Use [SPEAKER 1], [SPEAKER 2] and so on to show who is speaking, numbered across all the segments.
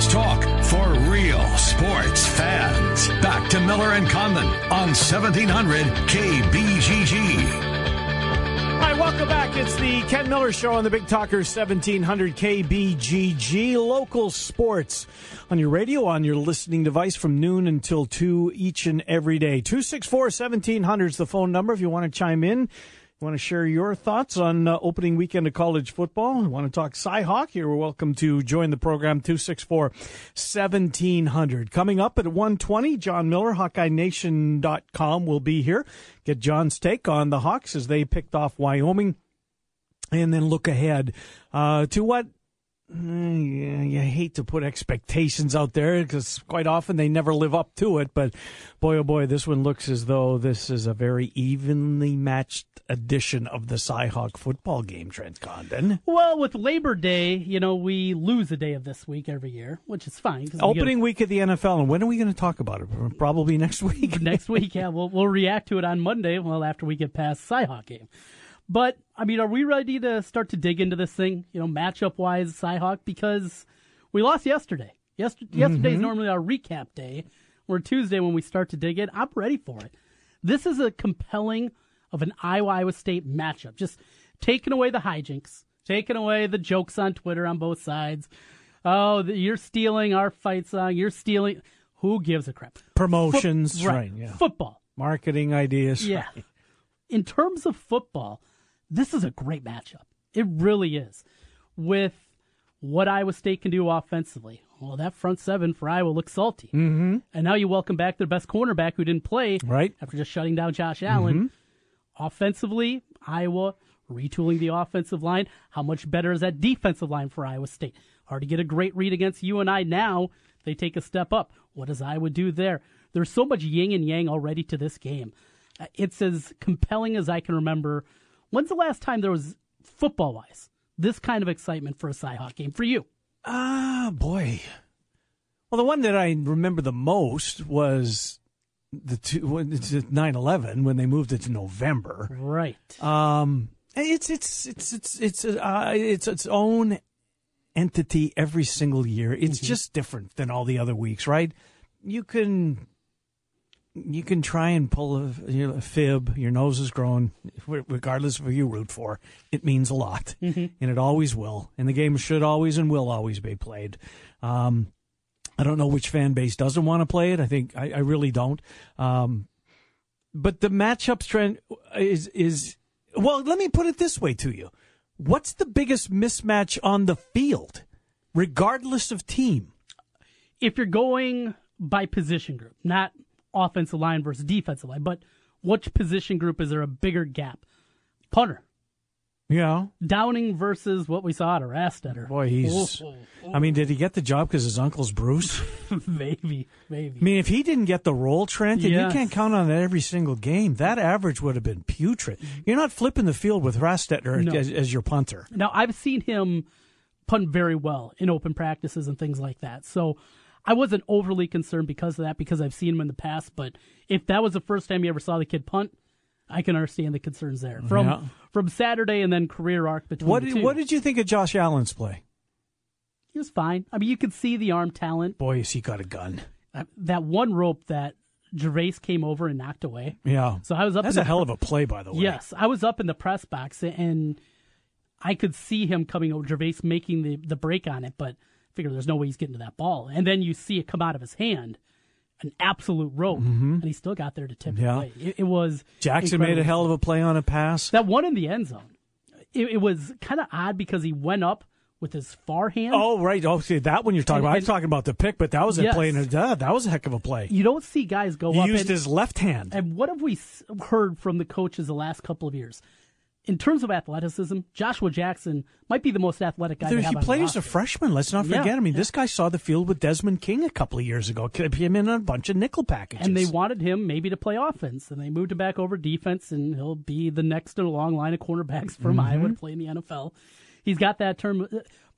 [SPEAKER 1] Sports talk for real sports fans. Back to Miller and Condon on 1700 KBGG.
[SPEAKER 2] Right, welcome back. It's the Ken Miller Show on the Big Talker 1700 KBGG. Local sports on your radio, on your listening device from noon until 2 each and every day. 264 1700 is the phone number if you want to chime in. Want to share your thoughts on uh, opening weekend of college football? Want to talk Cyhawk? You're welcome to join the program 264 1700. Coming up at 120, John Miller, HawkeyeNation.com will be here. Get John's take on the Hawks as they picked off Wyoming and then look ahead uh, to what Mm, you hate to put expectations out there because quite often they never live up to it. But boy, oh boy, this one looks as though this is a very evenly matched edition of the Cyhawk football game, Trent Condon.
[SPEAKER 3] Well, with Labor Day, you know, we lose a day of this week every year, which is fine.
[SPEAKER 2] Opening we week of the NFL, and when are we going to talk about it? Probably next week.
[SPEAKER 3] next week, yeah. We'll, we'll react to it on Monday, well, after we get past Cyhawk game. But I mean, are we ready to start to dig into this thing? You know, matchup wise, Cyhawk, because we lost yesterday. Yester- mm-hmm. Yesterday is normally our recap day. Or Tuesday when we start to dig in. I'm ready for it. This is a compelling of an Iowa Iowa State matchup. Just taking away the hijinks, taking away the jokes on Twitter on both sides. Oh, you're stealing our fight song. You're stealing. Who gives a crap?
[SPEAKER 2] Promotions,
[SPEAKER 3] right?
[SPEAKER 2] right yeah.
[SPEAKER 3] Football,
[SPEAKER 2] marketing ideas.
[SPEAKER 3] Yeah.
[SPEAKER 2] Right.
[SPEAKER 3] In terms of football, this is a great matchup. It really is. With what Iowa State can do offensively. Well, that front seven for Iowa looks salty.
[SPEAKER 2] Mm-hmm.
[SPEAKER 3] And now you welcome back their best cornerback who didn't play
[SPEAKER 2] right.
[SPEAKER 3] after just shutting down Josh Allen.
[SPEAKER 2] Mm-hmm.
[SPEAKER 3] Offensively, Iowa retooling the offensive line. How much better is that defensive line for Iowa State? Hard to get a great read against you and I now. They take a step up. What does Iowa do there? There's so much yin and yang already to this game. Uh, it's as compelling as I can remember – When's the last time there was, football wise, this kind of excitement for a Cyhawk game for you?
[SPEAKER 2] Ah, boy. Well, the one that I remember the most was the two, 9/11 when they moved it to November.
[SPEAKER 3] Right.
[SPEAKER 2] Um, it's it's it's it's it's uh, it's its own entity every single year. It's mm-hmm. just different than all the other weeks, right? You can you can try and pull a, you know, a, fib. Your nose is growing, regardless of who you root for. It means a lot,
[SPEAKER 3] mm-hmm.
[SPEAKER 2] and it always will. And the game should always and will always be played. Um, I don't know which fan base doesn't want to play it. I think I, I really don't. Um, but the matchups trend is is well. Let me put it this way to you: What's the biggest mismatch on the field, regardless of team?
[SPEAKER 3] If you're going by position group, not offensive line versus defensive line, but which position group is there a bigger gap? Punter.
[SPEAKER 2] Yeah.
[SPEAKER 3] Downing versus what we saw at Rastetter.
[SPEAKER 2] Boy, he's. Oh, oh, oh. I mean, did he get the job because his uncle's Bruce?
[SPEAKER 3] maybe, maybe.
[SPEAKER 2] I mean, if he didn't get the role, Trent, and yes. you can't count on that every single game, that average would have been putrid. You're not flipping the field with Rastetter no. as, as your punter.
[SPEAKER 3] Now, I've seen him punt very well in open practices and things like that. So I wasn't overly concerned because of that because I've seen him in the past. But if that was the first time you ever saw the kid punt, I can understand the concerns there from yeah. from Saturday and then career arc between.
[SPEAKER 2] What did, what did you think of Josh Allen's play?
[SPEAKER 3] He was fine. I mean, you could see the arm talent.
[SPEAKER 2] Boy, has he got a gun!
[SPEAKER 3] That one rope that Gervase came over and knocked away.
[SPEAKER 2] Yeah.
[SPEAKER 3] So I was up.
[SPEAKER 2] That's a hell of a play, by the way.
[SPEAKER 3] Yes, I was up in the press box and I could see him coming over. Gervase making the the break on it, but figure there's no way he's getting to that ball. And then you see it come out of his hand, an absolute rope,
[SPEAKER 2] mm-hmm.
[SPEAKER 3] and he still got there to tip
[SPEAKER 2] yeah.
[SPEAKER 3] it away. It, it was
[SPEAKER 2] Jackson made a hell of a play on a pass.
[SPEAKER 3] That one in the end zone. It, it was kind of odd because he went up with his far hand.
[SPEAKER 2] Oh, right. Oh, see, that one you're talking and, about. I was talking about the pick, but that was a
[SPEAKER 3] yes.
[SPEAKER 2] play. In a, uh, that was a heck of a play.
[SPEAKER 3] You don't see guys go
[SPEAKER 2] he
[SPEAKER 3] up.
[SPEAKER 2] He used
[SPEAKER 3] and,
[SPEAKER 2] his left hand.
[SPEAKER 3] And what have we heard from the coaches the last couple of years? In terms of athleticism, Joshua Jackson might be the most athletic guy.
[SPEAKER 2] There, he played as a freshman. Let's not forget.
[SPEAKER 3] Yeah,
[SPEAKER 2] I mean, this guy saw the field with Desmond King a couple of years ago. Kept him in a bunch of nickel packages,
[SPEAKER 3] and they wanted him maybe to play offense, and they moved him back over defense, and he'll be the next in a long line of cornerbacks from
[SPEAKER 2] mm-hmm.
[SPEAKER 3] Iowa to play in the NFL. He's got that term,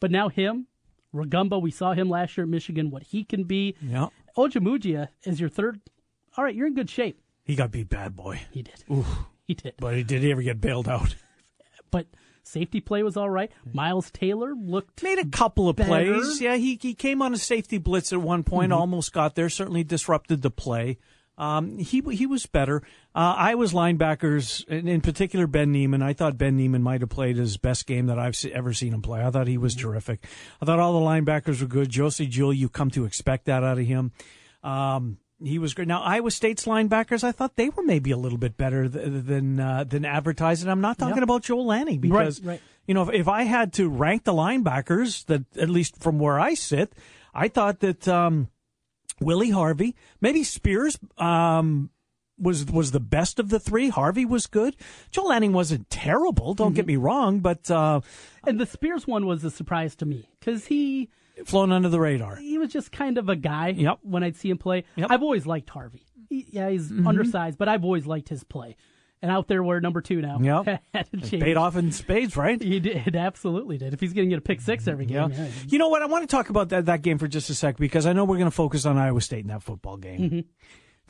[SPEAKER 3] but now him, Rugamba, we saw him last year at Michigan. What he can be.
[SPEAKER 2] Yeah.
[SPEAKER 3] Ojemudia is your third. All right, you're in good shape.
[SPEAKER 2] He got beat bad, boy.
[SPEAKER 3] He did. He did.
[SPEAKER 2] But he did he ever get bailed out?
[SPEAKER 3] But Safety play was all right. Miles Taylor looked
[SPEAKER 2] Made a couple of
[SPEAKER 3] better.
[SPEAKER 2] plays. Yeah, he he came on a safety blitz at one point,
[SPEAKER 3] Mm-hmm.
[SPEAKER 2] almost got there. Certainly disrupted the play. Um, he he was better. Uh, I was linebackers, and in particular Ben Niemann. I thought Ben Niemann might have played his best game that I've se- ever seen him play. I thought he was terrific. I thought all the linebackers were good. Josey Jewell, you come to expect that out of him. Um, he was great. Now Iowa State's linebackers, I thought they were maybe a little bit better th- than uh, than advertised. And I'm not talking
[SPEAKER 3] Yep.
[SPEAKER 2] about Joel Lanning because
[SPEAKER 3] right.
[SPEAKER 2] you know if, if I had to rank the linebackers, that at least from where I sit, I thought that um, Willie Harvey, maybe Spears. Um, was was the best of the three. Harvey was good. Joel Lanning wasn't terrible. Don't
[SPEAKER 3] Mm-hmm.
[SPEAKER 2] get me wrong, but uh,
[SPEAKER 3] and the Spears one was a surprise to me because he
[SPEAKER 2] flown under the radar.
[SPEAKER 3] he was just kind of a guy
[SPEAKER 2] Yep.
[SPEAKER 3] when I'd see him play.
[SPEAKER 2] Yep. Mm-hmm.
[SPEAKER 3] I've always liked Harvey. He, yeah, he's undersized, but I've always liked his play. And out there, we're number two now.
[SPEAKER 2] Yep.
[SPEAKER 3] Had to change.
[SPEAKER 2] Paid off in spades, right?
[SPEAKER 3] He did, it absolutely did. If he's going to get a pick six every game,
[SPEAKER 2] Yeah.
[SPEAKER 3] yeah.
[SPEAKER 2] You know what? I want to talk about that, that game for just a sec because I know we're going to focus on Iowa State in that football game.
[SPEAKER 3] Mm-hmm.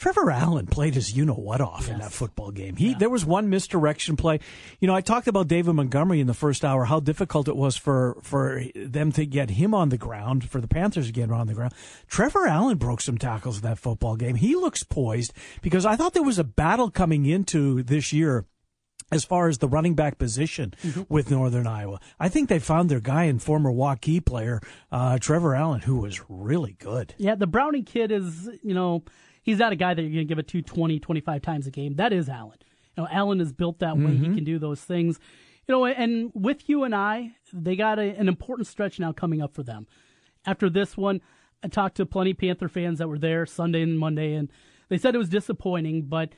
[SPEAKER 2] Trevor Allen played his you know what off in that football game. He there was one misdirection play. You know, I talked about David Montgomery in the first hour, how difficult it was for for them to get him on the ground, for the Panthers to get him on the ground. Trevor Allen broke some tackles in that football game. He looks poised because I thought there was a battle coming into this year as far as the running back position with Northern Iowa. I think they found their guy and former Waukee player, uh, Trevor Allen, who was really good.
[SPEAKER 3] Yeah, the Browning kid is, you know, he's not a guy that you're going to give it to 20, 25 times a game. That is Allen. You know, Allen is built that way.
[SPEAKER 2] Mm-hmm.
[SPEAKER 3] He can do those things. You know, and with you and I, they got a, an important stretch now coming up for them. After this one, I talked to plenty of Panther fans that were there Sunday and Monday, and they said it was disappointing, but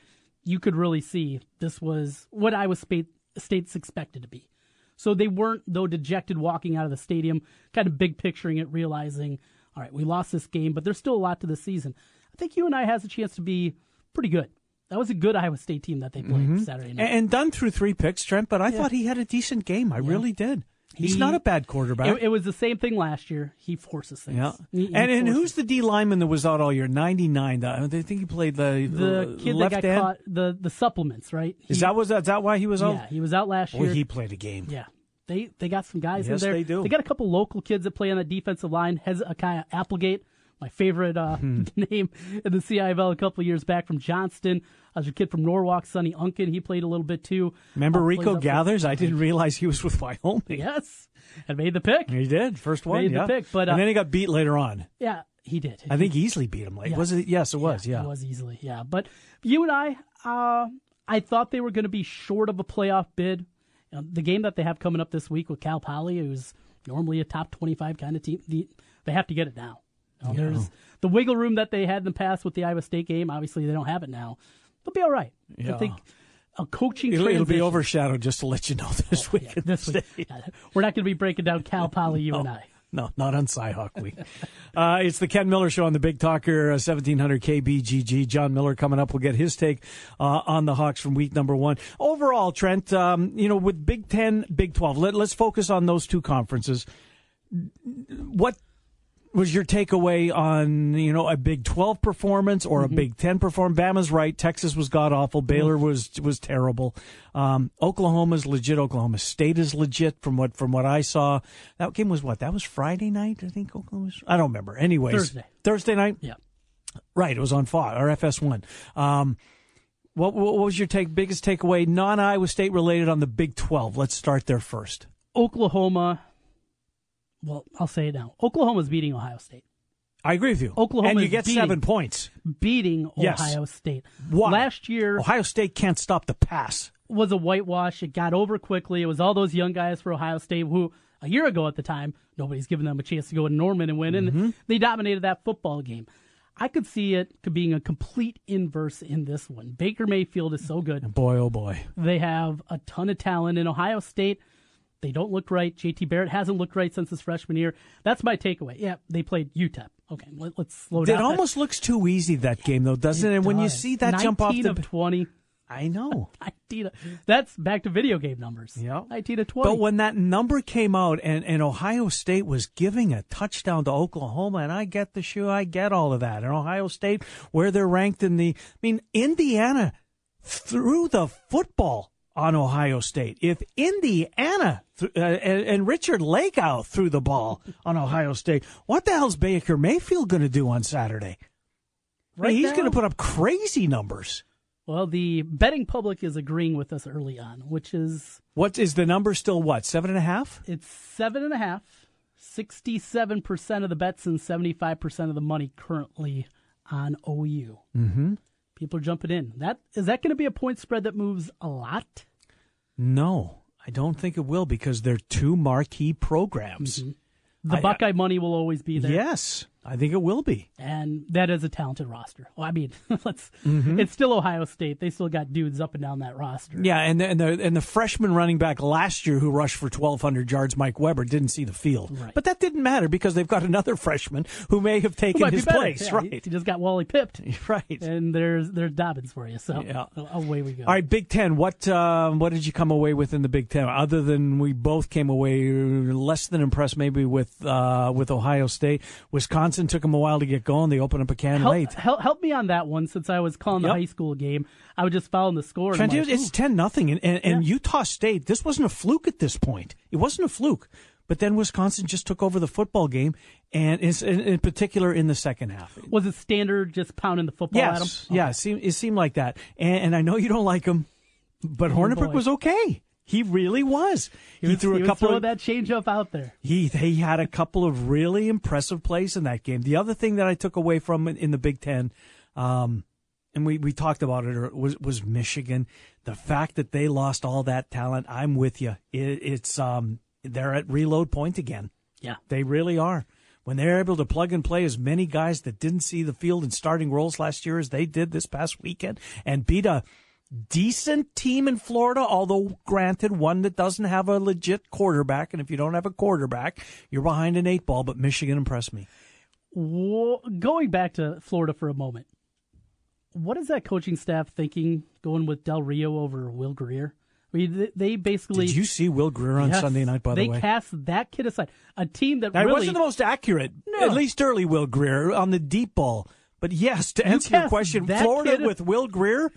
[SPEAKER 3] you could really see this was what Iowa State, State's expected to be. So they weren't, though, dejected walking out of the stadium, kind of big picturing it, realizing, all right, we lost this game, but there's still a lot to the season. I think you and I has a chance to be pretty good. That was a good Iowa State team that they played mm-hmm. Saturday night.
[SPEAKER 2] And, done through three picks, Trent, but I thought he had a decent game. I really did. He's
[SPEAKER 3] He-
[SPEAKER 2] not a bad quarterback.
[SPEAKER 3] It, it was the same thing last year. He forces things.
[SPEAKER 2] yeah.
[SPEAKER 3] He- he
[SPEAKER 2] and and who's the D lineman that was out all year? 99. I think he played the,
[SPEAKER 3] the kid
[SPEAKER 2] left
[SPEAKER 3] that got
[SPEAKER 2] end.
[SPEAKER 3] caught the the supplements right?
[SPEAKER 2] Is that was is that why he was out?
[SPEAKER 3] yeah? He was out last
[SPEAKER 2] Boy,
[SPEAKER 3] year.
[SPEAKER 2] he played a game.
[SPEAKER 3] Yeah. They they got some guys
[SPEAKER 2] Yes,
[SPEAKER 3] in there.
[SPEAKER 2] they do.
[SPEAKER 3] They got a couple local kids that play on the defensive line. Hezekiah Applegate, my favorite uh,
[SPEAKER 2] Hmm.
[SPEAKER 3] name in the CIFL a couple years back from Johnston. I was a kid from Norwalk, Sonny Unkin. He played a little bit too.
[SPEAKER 2] Remember
[SPEAKER 3] Uh,
[SPEAKER 2] Rico Gafford? I didn't realize he was with Wyoming.
[SPEAKER 3] Yes, and made the pick.
[SPEAKER 2] He did first one.
[SPEAKER 3] Made the pick, but, uh,
[SPEAKER 2] and then he got beat later on.
[SPEAKER 3] Yeah, he did.
[SPEAKER 2] I think he easily beat him. Like
[SPEAKER 3] Yeah.
[SPEAKER 2] was it? Yes, it was. Yeah.
[SPEAKER 3] It was Easley, yeah. But you and I, uh, I thought they were going to be short of a playoff bid. You know, the game that they have coming up this week with Cal Poly, who's normally a top 25 kind of team, the, they have to get it now. You know, There's the wiggle room that they had in the past with the Iowa State game. Obviously, they don't have it now. They'll be all right.
[SPEAKER 2] Yeah.
[SPEAKER 3] I think a coaching
[SPEAKER 2] It'll, it'll be overshadowed just to let you know this week.
[SPEAKER 3] Yeah, this week. Yeah, We're not going to be breaking down Cal Poly, you and I.
[SPEAKER 2] No, not on Cyhawk Week. uh, it's the Ken Miller Show on the Big Talker, uh, 1700 KBGG. John Miller coming up. We'll get his take uh, on the Hawks from week number one. Overall, Trent, um, you know, with Big 10, Big 12, let, let's focus on those two conferences. What was your takeaway on you know a Big Twelve performance or a Big Ten performance? Bama's right. Texas was god awful. Baylor was was terrible. Um, Oklahoma's legit. Oklahoma State is legit from what from what I saw. That game was what? That was Friday night. I think Oklahoma. Was, I don't remember. Anyways,
[SPEAKER 3] Thursday.
[SPEAKER 2] Thursday night.
[SPEAKER 3] Yeah.
[SPEAKER 2] Right. It was on Fox or FS1. Um, what, what was your take? Biggest takeaway, non Iowa State related on the Big Twelve? Let's start there first.
[SPEAKER 3] Oklahoma. Well, I'll say it now. Oklahoma's beating Ohio State.
[SPEAKER 2] I agree with you.
[SPEAKER 3] Oklahoma
[SPEAKER 2] and you get
[SPEAKER 3] beating-
[SPEAKER 2] seven points.
[SPEAKER 3] beating
[SPEAKER 2] Yes.
[SPEAKER 3] Ohio State.
[SPEAKER 2] Why?
[SPEAKER 3] Last year
[SPEAKER 2] Ohio State can't stop the pass.
[SPEAKER 3] was a whitewash. It got over quickly. It was all those young guys for Ohio State who, a year ago at the time, nobody's given them a chance to go to Norman and win, and
[SPEAKER 2] Mm-hmm.
[SPEAKER 3] they dominated that football game. I could see it being a complete inverse in this one. Baker Mayfield is so good.
[SPEAKER 2] Boy, oh boy.
[SPEAKER 3] They have a ton of talent in Ohio State. They don't look right. JT Barrett hasn't looked right since his freshman year. That's my takeaway. Yeah, they played UTEP. Okay, let, us slow down.
[SPEAKER 2] It almost looks too easy that game though, doesn't it? And when you see that jump off the,
[SPEAKER 3] of 20.
[SPEAKER 2] I know.
[SPEAKER 3] 19 of- That's back to video game numbers.
[SPEAKER 2] Yeah.
[SPEAKER 3] 19 to 20.
[SPEAKER 2] But when that number came out and, and Ohio State was giving a touchdown to Oklahoma, and I get the shoe, I get all of that. And Ohio State, where they're ranked in the, I mean, Indiana threw the football on Ohio State. If Indiana th- uh, and, and Richard Lagow threw the ball on Ohio State, what the hell's Baker Mayfield going to do on Saturday?
[SPEAKER 3] Right
[SPEAKER 2] he's going to put up crazy numbers.
[SPEAKER 3] Well, the betting public is agreeing with us early on, which is
[SPEAKER 2] What is the number still? What seven and a half?
[SPEAKER 3] it's seven and a half. Sixty-seven percent of the bets and seventy-five percent of the money currently on OU. Mm-hmm. People are jumping in. That is that going to be a point spread that moves a lot?
[SPEAKER 2] No, I don't think it will because they're two marquee programs. Mm-hmm.
[SPEAKER 3] The
[SPEAKER 2] I- uh,
[SPEAKER 3] Buckeye money will always be there.
[SPEAKER 2] Yes, I think it will be.
[SPEAKER 3] and that is a talented roster. Well, I mean, let's.
[SPEAKER 2] Mm-hmm.
[SPEAKER 3] It's still Ohio State. They still got dudes up and down that roster.
[SPEAKER 2] Yeah, and the, and the and the freshman running back last year who rushed for twelve hundred yards, Mike Weber, didn't see the field,
[SPEAKER 3] Right.
[SPEAKER 2] but that didn't matter because they've got another freshman who may have taken
[SPEAKER 3] might be
[SPEAKER 2] his place.
[SPEAKER 3] Yeah,
[SPEAKER 2] right,
[SPEAKER 3] He, he just got Wally pipped,
[SPEAKER 2] right.
[SPEAKER 3] and there's there's Dobbins for you. So
[SPEAKER 2] Yeah.
[SPEAKER 3] away we go.
[SPEAKER 2] All right, Big Ten. What um, what did you come away with in the Big Ten? Other than we both came away less than impressed, maybe with uh, with Ohio State. Wisconsin took them a while to get going. They opened up a can
[SPEAKER 3] help,
[SPEAKER 2] late.
[SPEAKER 3] help, help me on that one since I was calling the high school game. I was just following the score.
[SPEAKER 2] Trent,
[SPEAKER 3] like,
[SPEAKER 2] it's ten nothing, and, and, and Utah State. This wasn't a fluke at this point. It wasn't a fluke. But then Wisconsin just took over the football game, and in, in particular in the second half.
[SPEAKER 3] was it standard just pounding the football at him?
[SPEAKER 2] Yes, yeah, it seemed, it seemed like that. And, and I know you don't like them, but Hornibrook was okay. He really was. He,
[SPEAKER 3] He,
[SPEAKER 2] threw
[SPEAKER 3] he
[SPEAKER 2] a couple of
[SPEAKER 3] that change up out there.
[SPEAKER 2] he he had a couple of really impressive plays in that game. The other thing that I took away from it in the Big Ten, um, and we, we talked about it, was was Michigan. The fact that they lost all that talent, I'm with you. It, it's um, they're at reload point again.
[SPEAKER 3] Yeah.
[SPEAKER 2] They really are. When they're able to plug and play as many guys that didn't see the field in starting roles last year as they did this past weekend and beat a decent team in Florida, although granted, one that doesn't have a legit quarterback. And if you don't have a quarterback, you're behind an eight ball. But Michigan impressed me.
[SPEAKER 3] Wo- going back to Florida for a moment, what is that coaching staff thinking going with Del Rio over Will Grier? I mean, they, they basically.
[SPEAKER 2] Did you see Will Grier on
[SPEAKER 3] Yes,
[SPEAKER 2] Sunday night, by
[SPEAKER 3] they
[SPEAKER 2] the way?
[SPEAKER 3] They cast that kid aside. A team that
[SPEAKER 2] he
[SPEAKER 3] really.
[SPEAKER 2] wasn't the most accurate,
[SPEAKER 3] No.
[SPEAKER 2] at least early Will Grier on the deep ball. But yes, to answer your question, Florida with Will Grier,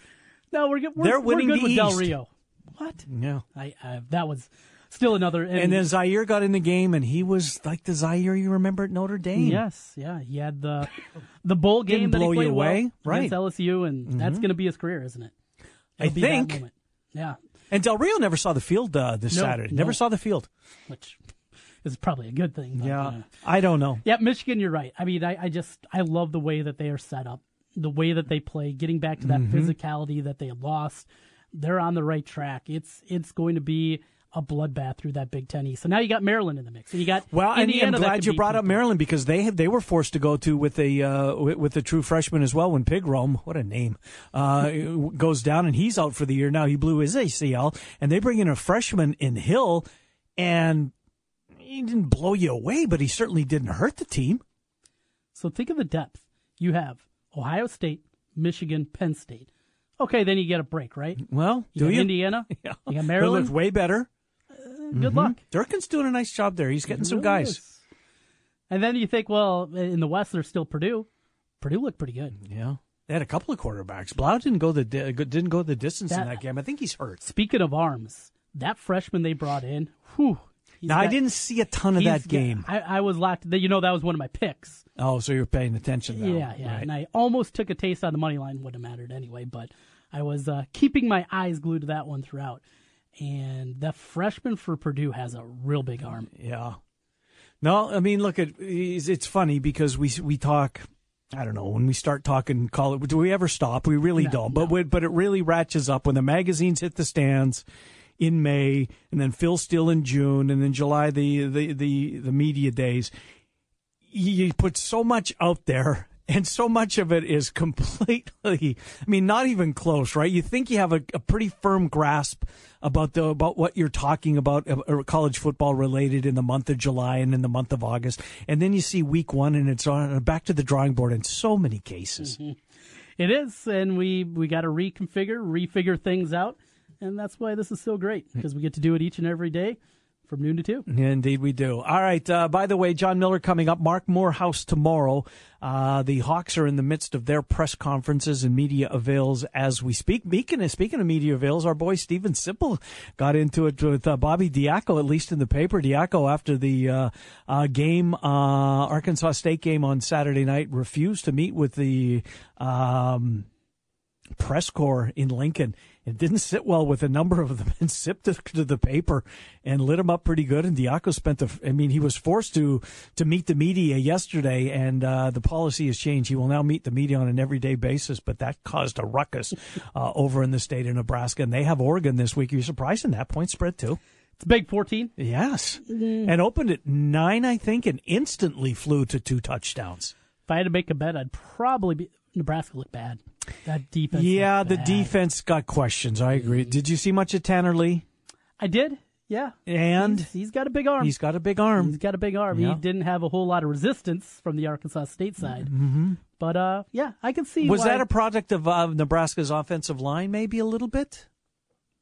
[SPEAKER 3] no, we're, good- we're,
[SPEAKER 2] they're
[SPEAKER 3] we're
[SPEAKER 2] winning
[SPEAKER 3] good
[SPEAKER 2] the
[SPEAKER 3] with Del Rio. What?
[SPEAKER 2] yeah.
[SPEAKER 3] I, I that was still another. And,
[SPEAKER 2] And then Zaire got in the game, and he was like the Zaire you remember at Notre Dame.
[SPEAKER 3] yes, yeah, he had the the bowl game
[SPEAKER 2] Didn't
[SPEAKER 3] that
[SPEAKER 2] blow
[SPEAKER 3] he
[SPEAKER 2] you
[SPEAKER 3] played well
[SPEAKER 2] away, right. Mm-hmm.
[SPEAKER 3] against LSU, and that's going to be his career, isn't it?
[SPEAKER 2] I
[SPEAKER 3] It'll be that
[SPEAKER 2] think.
[SPEAKER 3] moment. Yeah,
[SPEAKER 2] And Del Rio never saw the field uh, this
[SPEAKER 3] No,
[SPEAKER 2] Saturday.
[SPEAKER 3] no.
[SPEAKER 2] Never saw the field.
[SPEAKER 3] which is probably a good thing. but,
[SPEAKER 2] Yeah,
[SPEAKER 3] uh,
[SPEAKER 2] I don't know.
[SPEAKER 3] Yeah, Michigan, you're right. I mean, I, I just I love the way that they are set up, the way that they play, getting back to that
[SPEAKER 2] Mm-hmm.
[SPEAKER 3] physicality that they lost. They're on the right track. It's it's going to be a bloodbath through that Big Ten East. So now you got Maryland in the mix, and you got
[SPEAKER 2] Well,
[SPEAKER 3] Indiana
[SPEAKER 2] I'm glad you brought up. Maryland because they have, they were forced to go to with a uh, with, with a true freshman as well when Pigrome, what a name, uh, goes down and he's out for the year now. He blew his ACL, and they bring in a freshman in Hill, and he didn't blow you away, but he certainly didn't hurt the team.
[SPEAKER 3] So think of the depth. You have Ohio State, Michigan, Penn State. Okay, then you get a break, right?
[SPEAKER 2] Well,
[SPEAKER 3] You
[SPEAKER 2] do
[SPEAKER 3] got
[SPEAKER 2] you?
[SPEAKER 3] Indiana,
[SPEAKER 2] Yeah.
[SPEAKER 3] you got
[SPEAKER 2] They
[SPEAKER 3] Maryland.
[SPEAKER 2] looked way better.
[SPEAKER 3] Uh, good mm-hmm. luck.
[SPEAKER 2] Durkin's doing a nice job there. He's getting some
[SPEAKER 3] Really
[SPEAKER 2] guys.
[SPEAKER 3] is. And then you think, well, in the West, there's still Purdue. Purdue looked pretty good.
[SPEAKER 2] Yeah, they had a couple of quarterbacks. Blough didn't go the di- didn't go the distance in
[SPEAKER 3] That-
[SPEAKER 2] that game. I think he's hurt.
[SPEAKER 3] Speaking of arms, that freshman they brought in, whew. He's
[SPEAKER 2] Now I didn't see a ton of that
[SPEAKER 3] got-
[SPEAKER 2] game.
[SPEAKER 3] I, I was locked. You know, that was one of my picks.
[SPEAKER 2] Oh, so you're paying attention now.
[SPEAKER 3] Yeah, yeah.
[SPEAKER 2] Right.
[SPEAKER 3] And I almost took a taste on the money line. Wouldn't have mattered anyway, but I was uh, keeping my eyes glued to that one throughout. And the freshman for Purdue has a real big arm.
[SPEAKER 2] Yeah. No, I mean, look at it's it's funny because we we talk. I don't know when we start talking college. Do we ever stop? We really
[SPEAKER 3] No,
[SPEAKER 2] don't. But when, but it really ratchets up when the magazines hit the stands in May, and then Phil Steele in June, and then July the the the, the media days. You put so much out there. And so much of it is completely, I mean, not even close, right? You think you have a, a pretty firm grasp about the about what you're talking about, uh, uh, college football related in the month of July and in the month of August, and then you see week one and it's on uh, back to the drawing board in so many cases.
[SPEAKER 3] It is, and we we got to reconfigure, refigure things out, and that's why this is so great because we get to do it each and every day. from noon to 2.
[SPEAKER 2] Indeed, we do. All right. Uh, by the way, John Miller coming up. Marc Morehouse tomorrow. Uh, the Hawks are in the midst of their press conferences and media avails as we speak. Speaking of, speaking of media avails, our boy Steven Sipple got into it with uh, Bobby Diaco, at least in the paper. Diaco, after the uh, uh, game, uh, Arkansas State game on Saturday night, refused to meet with the um, press corps in Lincoln it didn't sit well with a number of them and sipped it to the paper and lit them up pretty good. And Diaco spent the, I mean, he was forced to, to meet the media yesterday and, uh, the policy has changed. He will now meet the media on an everyday basis, but that caused a ruckus, uh, over in the state of Nebraska. And they have Oregon this week. Are you surprised in that point spread too?
[SPEAKER 3] It's big 14.
[SPEAKER 2] Yes. Mm-hmm. And opened at nine, I think, and instantly flew to two touchdowns.
[SPEAKER 3] If I had to make a bet, I'd probably be, Nebraska look bad. That defense.
[SPEAKER 2] Yeah, the defense got questions. I agree. Did you see much of Tanner Lee?
[SPEAKER 3] I did. Yeah.
[SPEAKER 2] And
[SPEAKER 3] he's, he's got a big arm.
[SPEAKER 2] He's got a big arm.
[SPEAKER 3] He's got a big arm. Yeah. He didn't have a whole lot of resistance from the Arkansas State side.
[SPEAKER 2] Mm-hmm.
[SPEAKER 3] But uh, yeah, I can see.
[SPEAKER 2] Was
[SPEAKER 3] why...
[SPEAKER 2] that a product of uh, Nebraska's offensive line? Maybe a little bit.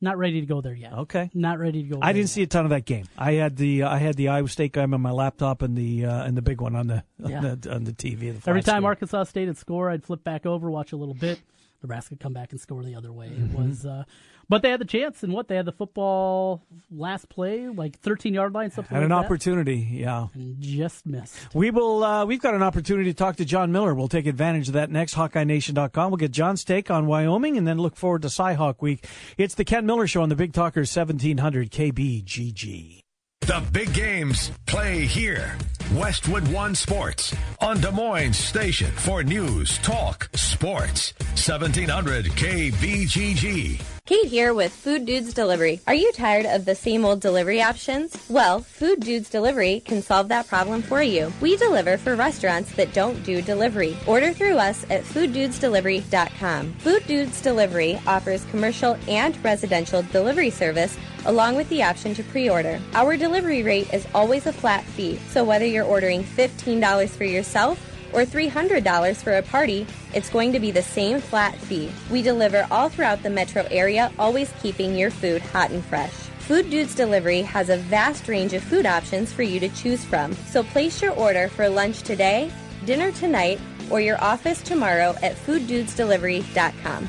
[SPEAKER 3] Not ready to go there yet.
[SPEAKER 2] Okay.
[SPEAKER 3] Not ready to go.
[SPEAKER 2] I didn't
[SPEAKER 3] yet.
[SPEAKER 2] see a ton of that game. I had the uh, I had the Iowa State game on my laptop and the uh, and the big one on the yeah. on, the, on the TV.
[SPEAKER 3] The Every time screen. Arkansas State would score, I'd flip back over, watch a little bit. Nebraska come back and score the other way. Mm-hmm. It was, uh, but they had the chance, and what they had the football last play, like 13 yard line, something.
[SPEAKER 2] Had
[SPEAKER 3] like
[SPEAKER 2] an
[SPEAKER 3] that,
[SPEAKER 2] opportunity, yeah,
[SPEAKER 3] and just missed.
[SPEAKER 2] We will. Uh, we've got an opportunity to talk to John Miller. We'll take advantage of that next. HawkeyeNation.com. We'll get John's take on Wyoming, and then look forward to Cyhawk Week. It's the Ken Miller Show on the Big Talker 1700 KBGG.
[SPEAKER 1] The big games play here. Westwood One Sports on Des Moines Station for news, talk, sports. 1700 KBGG.
[SPEAKER 4] Kate here with Food Dudes Delivery. Are you tired of the same old delivery options? Well, Food Dudes Delivery can solve that problem for you. We deliver for restaurants that don't do delivery. Order through us at fooddudesdelivery.com. Food Dudes Delivery offers commercial and residential delivery service along with the option to pre-order. Our delivery rate is always a flat fee, so whether you're ordering $15 for yourself or $300 for a party, it's going to be the same flat fee. We deliver all throughout the metro area, always keeping your food hot and fresh. Food Dudes Delivery has a vast range of food options for you to choose from. So place your order for lunch today, dinner tonight, or your office tomorrow at fooddudesdelivery.com.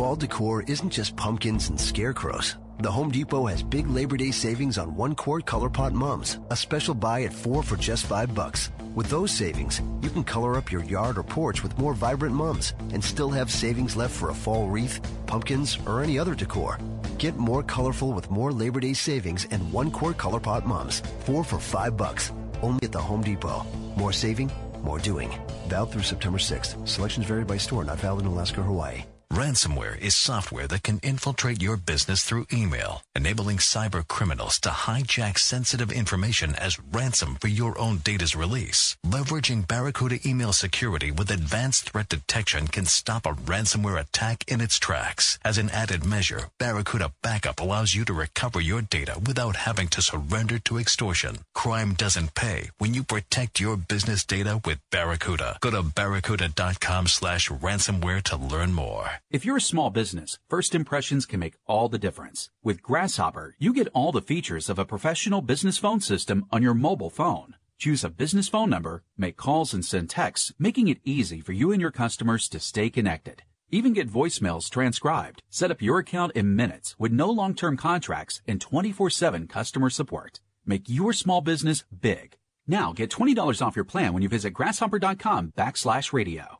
[SPEAKER 5] Fall decor isn't just pumpkins and scarecrows. The Home Depot has big Labor Day savings on one quart ColorPot mums, a special buy at four for just five bucks. With those savings, you can color up your yard or porch with more vibrant mums and still have savings left for a fall wreath, pumpkins, or any other decor. Get more colorful with more Labor Day savings and one quart ColorPot mums, four for five bucks. Only at the Home Depot. More saving, more doing. Valid through September 6th. Selections vary by store, not valid in Alaska or Hawaii.
[SPEAKER 6] Ransomware is software that can infiltrate your business through email, enabling cyber criminals to hijack sensitive information as ransom for your own data's release. Leveraging Barracuda email security with advanced threat detection can stop a ransomware attack in its tracks. As an added measure, Barracuda Backup allows you to recover your data without having to surrender to extortion. Crime doesn't pay when you protect your business data with Barracuda. Go to barracuda.com slash ransomware to learn more.
[SPEAKER 7] If you're a small business, first impressions can make all the difference. With Grasshopper, you get all the features of a professional business phone system on your mobile phone. Choose a business phone number, make calls and send texts, making it easy for you and your customers to stay connected. Even get voicemails transcribed. Set up your account in minutes with no long-term contracts and 24-7 customer support. Make your small business big. Now get $20 off your plan when you visit grasshopper.com backslash radio.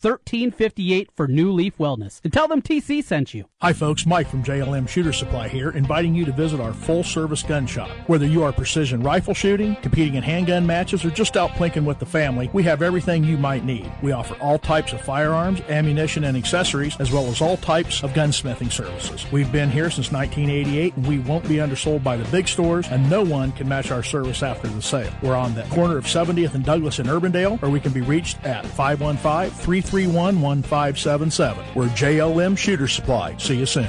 [SPEAKER 3] 1358 for New Leaf Wellness. And tell them TC sent you.
[SPEAKER 8] Hi, folks. Mike from JLM Shooter Supply here, inviting you to visit our full service gun shop. Whether you are precision rifle shooting, competing in handgun matches, or just out plinking with the family, we have everything you might need. We offer all types of firearms, ammunition, and accessories, as well as all types of gunsmithing services. We've been here since 1988, and we won't be undersold by the big stores, and no one can match our service after the sale. We're on the corner of 70th and Douglas in Urbandale, or we can be reached at 515 333 331 1577. We're JLM Shooter Supply. See you soon.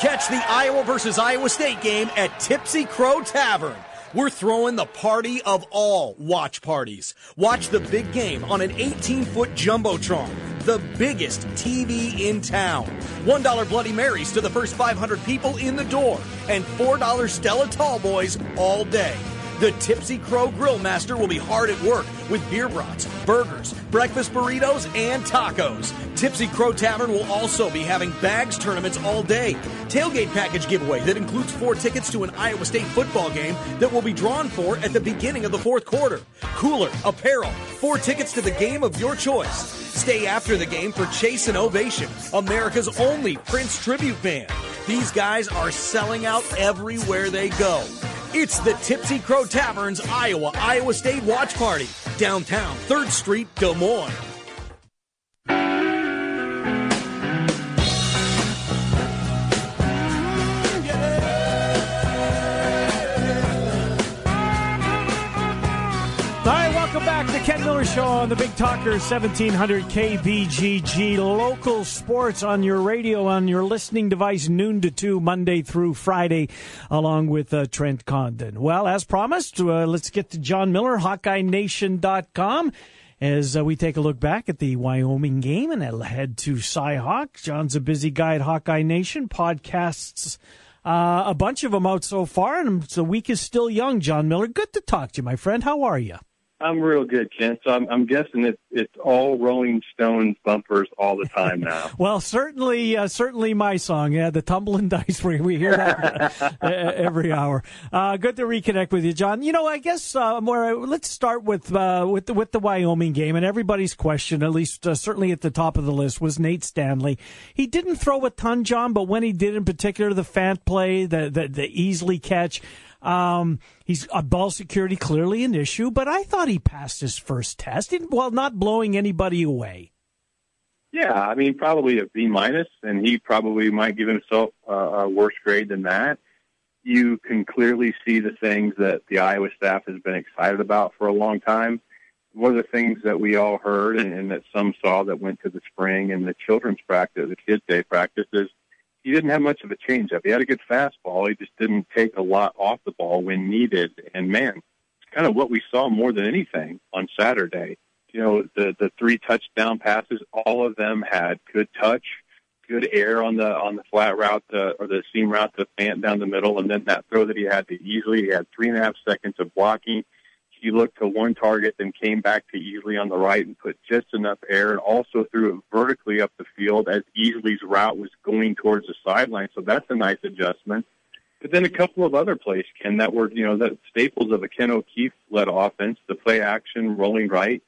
[SPEAKER 9] Catch the Iowa versus Iowa State game at Tipsy Crow Tavern. We're throwing the party of all watch parties. Watch the big game on an 18 foot Jumbotron, the biggest TV in town. $1 Bloody Marys to the first 500 people in the door, and $4 Stella Tall Boys all day. The Tipsy Crow Grill Master will be hard at work with beer brats, burgers, breakfast burritos, and tacos. Tipsy Crow Tavern will also be having bags tournaments all day. Tailgate package giveaway that includes four tickets to an Iowa State football game that will be drawn for at the beginning of the fourth quarter. Cooler, apparel, four tickets to the game of your choice. Stay after the game for Chase and Ovation, America's only Prince tribute band. These guys are selling out everywhere they go. It's the Tipsy Crow Tavern's Iowa Iowa State Watch Party, downtown 3rd Street, Des Moines.
[SPEAKER 2] Welcome back to Ken Miller Show on the Big Talker 1700 KBGG local sports on your radio on your listening device noon to 2 Monday through Friday along with uh, Trent Condon. Well, as promised, uh, let's get to John Miller HawkeyeNation.com as uh, we take a look back at the Wyoming game and I'll head to Cyhawk. John's a busy guy at Hawkeye Nation podcasts uh, a bunch of them out so far, and the week is still young. John Miller, good to talk to you, my friend. How are you?
[SPEAKER 10] I'm real good, Ken. So I'm, I'm guessing it's it's all Rolling Stones bumpers all the time now.
[SPEAKER 2] well, certainly, uh, certainly my song. Yeah, the tumbling dice. We we hear that uh, every hour. Uh, good to reconnect with you, John. You know, I guess uh, more. Let's start with uh, with the, with the Wyoming game, and everybody's question, at least certainly at the top of the list, was Nate Stanley. He didn't throw a ton, John, but when he did, in particular, the Fant play, the the, the Easley catch. Um, he's a ball security clearly an issue, but I thought he passed his first test while not blowing anybody away.
[SPEAKER 10] Yeah, I mean probably a B minus, and he probably might give himself uh, a worse grade than that. You can clearly see the things that the Iowa staff has been excited about for a long time. One of the things that we all heard and, and that some saw that went to the spring and the children's practice, the kids' day practice, is he didn't have much of a changeup. He had a good fastball. He just didn't take a lot off the ball when needed. And man, it's kind of what we saw more than anything on Saturday. You know, the the three touchdown passes, all of them had good touch, good air on the on the flat route to, or the seam route to Fant down the middle, and then that throw that he had to Easley. He had three and a half seconds of blocking. He looked to one target, then came back to Easley on the right and put just enough air, and also threw it vertically up the field as Easley's route was going towards the sideline. So that's a nice adjustment. But then a couple of other plays, Ken, that were you know the staples of a Ken O'Keefe led offense, the play action, rolling right,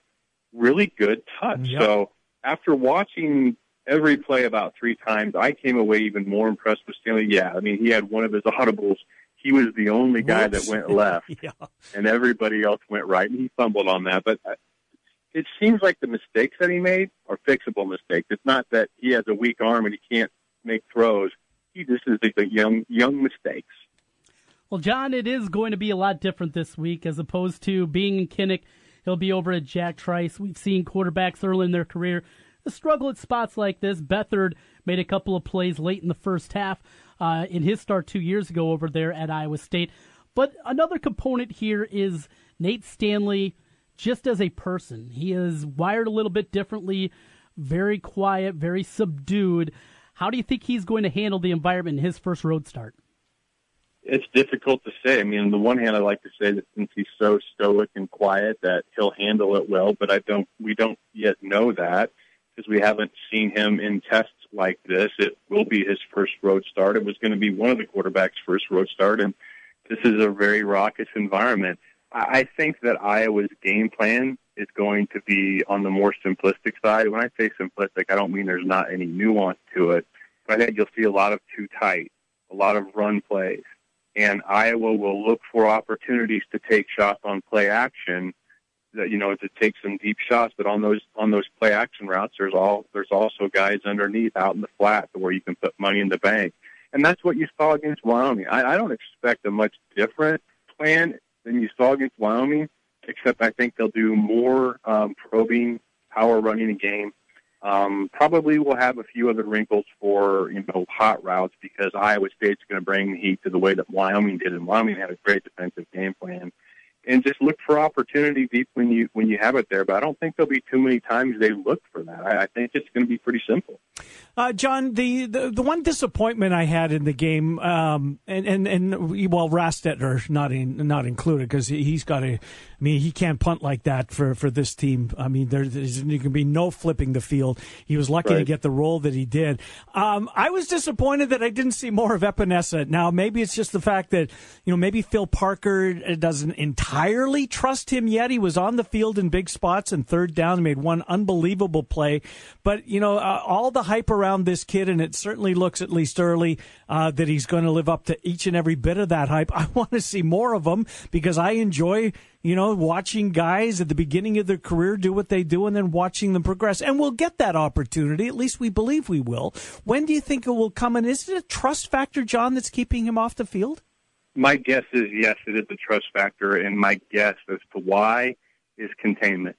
[SPEAKER 10] really good touch. Yep. So after watching every play about three times, I came away even more impressed with Stanley. Yeah, I mean he had one of his audibles he was the only guy Whoops. that went left, yeah. and everybody else went right, and he fumbled on that. But uh, it seems like the mistakes that he made are fixable mistakes. It's not that he has a weak arm and he can't make throws. He just is the young young mistakes.
[SPEAKER 3] Well, John, it is going to be a lot different this week as opposed to being in Kinnick. He'll be over at Jack Trice. We've seen quarterbacks early in their career struggle at spots like this. Beathard made a couple of plays late in the first half uh, in his start two years ago over there at Iowa State. But another component here is Nate Stanley, just as a person, he is wired a little bit differently, very quiet, very subdued. How do you think he's going to handle the environment in his first road start?
[SPEAKER 10] It's difficult to say. I mean, on the one hand, I like to say that since he's so stoic and quiet, that he'll handle it well. But I don't. We don't yet know that because we haven't seen him in tests like this. It will be his first road start. It was going to be one of the quarterbacks' first road start, and this is a very raucous environment. I think that Iowa's game plan is going to be on the more simplistic side. When I say simplistic, I don't mean there's not any nuance to it, but I think you'll see a lot of two tight, a lot of run plays, and Iowa will look for opportunities to take shots on play action you know to take some deep shots, but on those on those play action routes, there's all there's also guys underneath out in the flat where you can put money in the bank, and that's what you saw against Wyoming. I, I don't expect a much different plan than you saw against Wyoming, except I think they'll do more um, probing, power running a game. Um, probably will have a few other wrinkles for you know hot routes because Iowa State's going to bring the heat to the way that Wyoming did, and Wyoming had a great defensive game plan and just look for opportunity deep when you when you have it there. But I don't think there'll be too many times they look for that. I, I think it's going to be pretty simple.
[SPEAKER 2] Uh, John, the, the the one disappointment I had in the game, um, and and and well, Rastetter not in, not included because he's got a, I mean, he can't punt like that for, for this team. I mean, there, there's going to be no flipping the field. He was lucky right. to get the role that he did. Um, I was disappointed that I didn't see more of Epenesa. Now, maybe it's just the fact that you know maybe Phil Parker doesn't entirely trust him yet. He was on the field in big spots and third down, made one unbelievable play, but you know uh, all the hype around this kid, and it certainly looks, at least early, uh, that he's going to live up to each and every bit of that hype. I want to see more of him because I enjoy, you know, watching guys at the beginning of their career do what they do and then watching them progress. And we'll get that opportunity. At least we believe we will. When do you think it will come? And is it a trust factor, John, that's keeping him off the field?
[SPEAKER 10] My guess is yes, it is a trust factor, and my guess as to why is containment.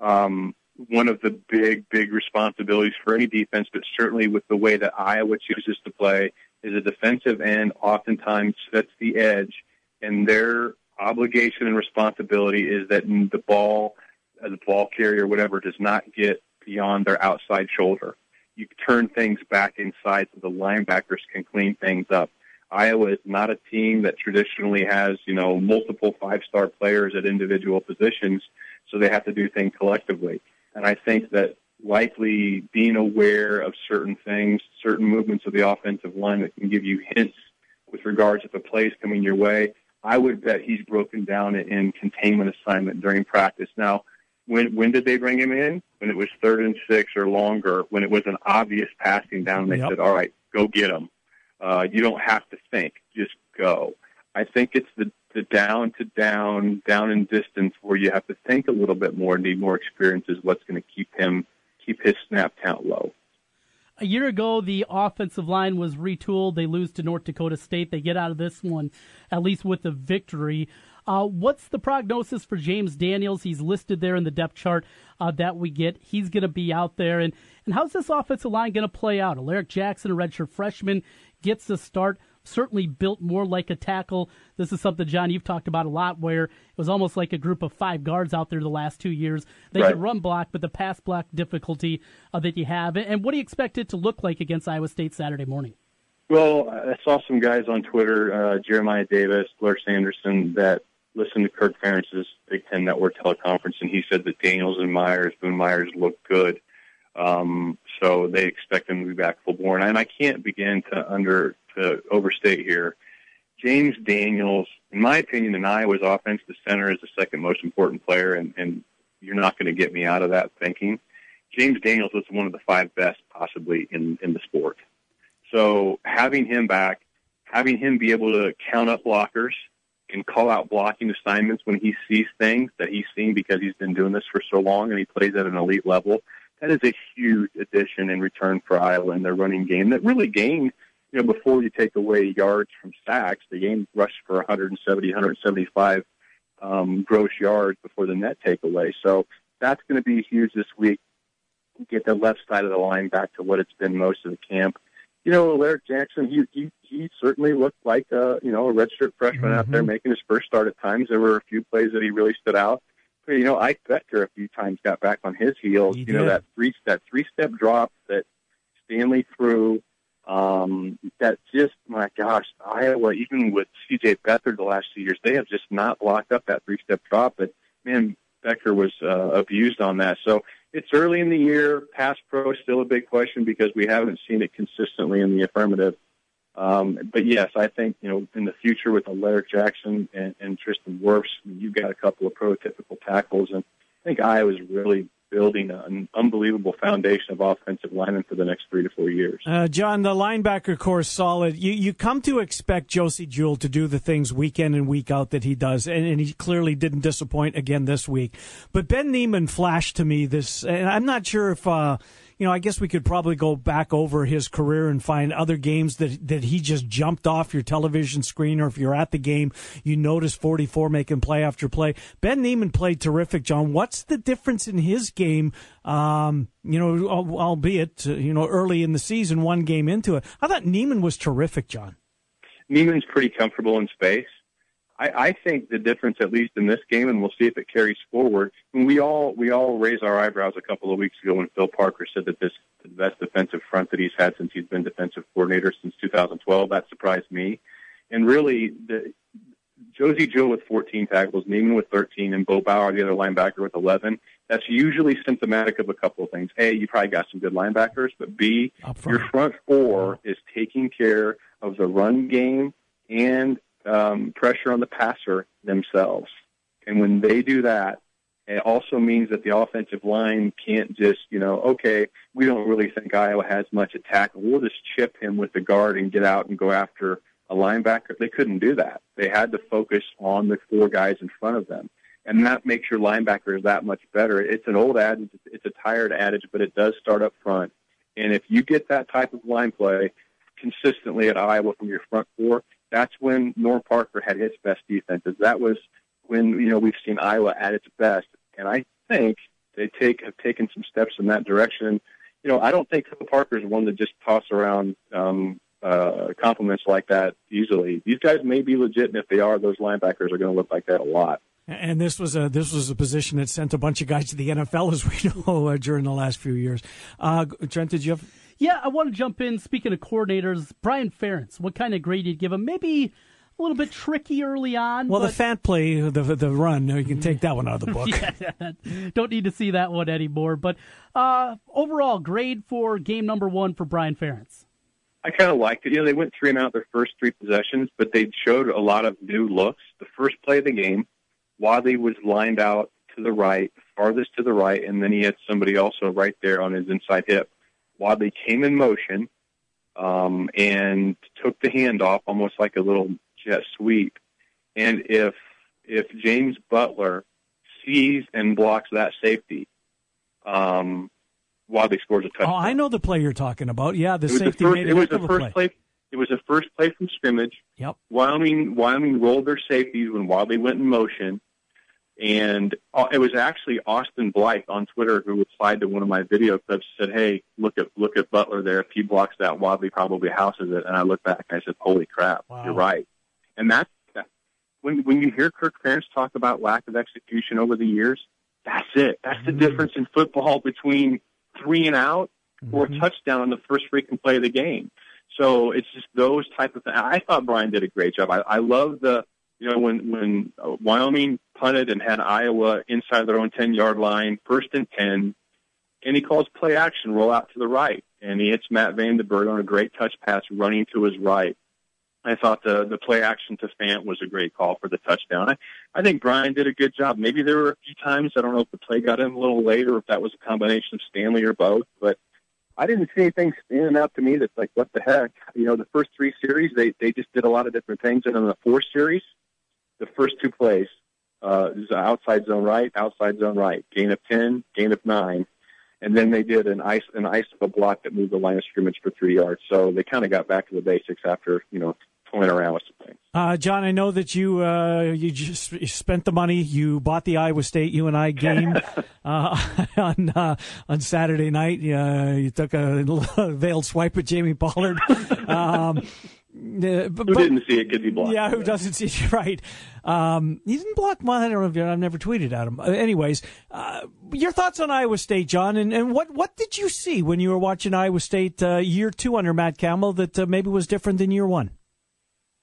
[SPEAKER 10] Um, one of the big, big responsibilities for any defense, but certainly with the way that Iowa chooses to play, is a defensive end oftentimes sets the edge, and their obligation and responsibility is that the ball, uh, the ball carrier, whatever, does not get beyond their outside shoulder. You turn things back inside so the linebackers can clean things up. Iowa is not a team that traditionally has, you know, multiple five-star players at individual positions, so they have to do things collectively. And I think that likely being aware of certain things, certain movements of the offensive line that can give you hints with regards to the plays coming your way, I would bet he's broken down in containment assignment during practice. Now, when when did they bring him in? When it was third and six or longer, when it was an obvious passing down, they yep. said, "All right, go get him." Uh, you don't have to think, just go. I think it's the the down to down, down in distance where you have to think a little bit more, need more experience is what's going to keep him, keep his snap count low.
[SPEAKER 3] A year ago, the offensive line was retooled. They lose to North Dakota State. They get out of this one, at least with a victory. Uh, what's the prognosis for James Daniels? He's listed there in the depth chart uh, that we get. He's going to be out there. And, and how's this offensive line going to play out? Alaric Jackson, a redshirt freshman, gets the start certainly built more like a tackle. This is something, John, you've talked about a lot, where it was almost like a group of five guards out there the last two years. They right. can run block, but the pass block difficulty uh, that you have. And what do you expect it to look like against Iowa State Saturday morning?
[SPEAKER 10] Well, I saw some guys on Twitter, uh, Jeremiah Davis, Blair Sanderson, that listened to Kirk Ferentz's Big Ten Network teleconference, and he said that Daniels and Myers, Boone Myers, look good. Um, so they expect him to be back full born. And I can't begin to under to overstate here. James Daniels, in my opinion, in Iowa's offense, the center is the second most important player, and, and you're not going to get me out of that thinking. James Daniels was one of the five best possibly in, in the sport. So having him back, having him be able to count up blockers and call out blocking assignments when he sees things that he's seen because he's been doing this for so long and he plays at an elite level, that is a huge addition in return for Iowa in their running game that really gained you know, before you take away yards from sacks, the game rushed for 170, 175 um, gross yards before the net takeaway. So that's going to be huge this week. Get the left side of the line back to what it's been most of the camp. you know, Alaric Jackson, he he he certainly looked like a you know a redshirt freshman mm-hmm. out there making his first start at times. There were a few plays that he really stood out. You know, Ike Boettger a few times got back on his heels. He you did. know that three that three step drop that Stanley threw. Um, that just my gosh, Iowa even with C.J. Beathard the last two years, they have just not blocked up that three step drop. But man, Boettger was uh, abused on that. So it's early in the year. Pass pro is still a big question because we haven't seen it consistently in the affirmative. Um, but yes, I think you know in the future with Alaric Jackson and, and Tristan Wirfs, you've got a couple of prototypical tackles, and I think Iowa's really building an unbelievable foundation of offensive linemen for the next three to four years.
[SPEAKER 2] Uh, John, the linebacker core is solid. You you come to expect Josey Jewell to do the things week in and week out that he does, and, and he clearly didn't disappoint again this week. But Ben Niemann flashed to me this, and I'm not sure if. Uh, you know, I guess we could probably go back over his career and find other games that that he just jumped off your television screen, or if you're at the game, you notice 44 making play after play. Ben Niemann played terrific, John. What's the difference in his game? Um, you know, albeit you know early in the season, one game into it, I thought Niemann was terrific, John.
[SPEAKER 10] Niemann's pretty comfortable in space. I, I think the difference, at least in this game, and we'll see if it carries forward. we all we all raised our eyebrows a couple of weeks ago when Phil Parker said that this is the best defensive front that he's had since he's been defensive coordinator since 2012. That surprised me, and really the Josey Jewell with 14 tackles, Niemann with 13, and Bo Bower, the other linebacker, with 11. That's usually symptomatic of a couple of things. A, you probably got some good linebackers, but B, front. your front four is taking care of the run game and um, pressure on the passer themselves. And when they do that, it also means that the offensive line can't just, you know, okay, we don't really think Iowa has much attack. We'll just chip him with the guard and get out and go after a linebacker. They couldn't do that. They had to focus on the four guys in front of them. And that makes your linebackers that much better. It's an old adage, it's a tired adage, but it does start up front. And if you get that type of line play consistently at Iowa from your front four, that's when Norm Parker had his best defenses. That was when you know we've seen Iowa at its best, and I think they take have taken some steps in that direction. You know, I don't think Parker is one to just toss around um, uh, compliments like that easily. These guys may be legit, and if they are, those linebackers are going to look like that a lot.
[SPEAKER 2] And this was a this was a position that sent a bunch of guys to the NFL, as we know, uh, during the last few years. Uh, Trent, did you have?
[SPEAKER 3] Yeah, I want to jump in. Speaking of coordinators, Brian Ferentz, what kind of grade you'd give him? Maybe a little bit tricky early on.
[SPEAKER 2] Well,
[SPEAKER 3] but...
[SPEAKER 2] the fat play, the the run, you can take that one out of the book.
[SPEAKER 3] yeah, don't need to see that one anymore. But uh, overall, grade for game number one for Brian Ferentz.
[SPEAKER 10] I kind of liked it. You know, they went three and out their first three possessions, but they showed a lot of new looks. The first play of the game, Wadley was lined out to the right, farthest to the right, and then he had somebody also right there on his inside hip. Wadley came in motion um, and took the handoff almost like a little jet sweep. And if if James Butler sees and blocks that safety, um, Wadley scores a touchdown.
[SPEAKER 2] Oh, I know the play you're talking about. Yeah, the safety
[SPEAKER 10] the
[SPEAKER 2] first, made
[SPEAKER 10] it was the
[SPEAKER 2] first
[SPEAKER 10] play. play. It was the first play from scrimmage.
[SPEAKER 2] Yep.
[SPEAKER 10] Wyoming Wyoming rolled their safeties when Wadley went in motion, and uh, it was actually Austin Blythe on Twitter who replied to one of my video clips. Said, "Hey, look at look at Butler there. If he blocks that, Wadley probably houses it." And I looked back and I said, "Holy crap, wow. you're right." And that's that, when when you hear Kirk Ferentz talk about lack of execution over the years, that's it. That's mm-hmm. the difference in football between three and out or mm-hmm. a touchdown on the first freaking play of the game. So it's just those type of things. I thought Brian did a great job. I, I love the you know, when when uh, Wyoming punted and had Iowa inside their own 10 yard line, first and 10, and he calls play action, roll out to the right, and he hits Matt VandeBerg on a great touch pass running to his right. I thought the the play action to Fant was a great call for the touchdown. I, I think Brian did a good job. Maybe there were a few times I don't know if the play got him a little late or if that was a combination of Stanley or both, but I didn't see anything standing out to me that's like what the heck. You know, the first three series they they just did a lot of different things, and in the fourth series the first two plays. Uh, is outside zone right, outside zone right, gain of 10, gain of 9. And then they did an ice, an ice of a block that moved the line of scrimmage for three yards. So they kind of got back to the basics after, you know, toying around with some things.
[SPEAKER 2] Uh, John, I know that you uh, you just you spent the money. You bought the Iowa State U and I game uh, on uh, on Saturday night. Uh, you took a veiled swipe at Jamie Pollard. Um, uh, but,
[SPEAKER 10] who didn't see it could be blocked.
[SPEAKER 2] Yeah, who doesn't see it? Right. Um, he didn't block mine. I don't know if I've never tweeted at him. Uh, anyways, uh, your thoughts on Iowa State, John, and, and what what did you see when you were watching Iowa State uh, year two under Matt Campbell that uh, maybe was different than year one?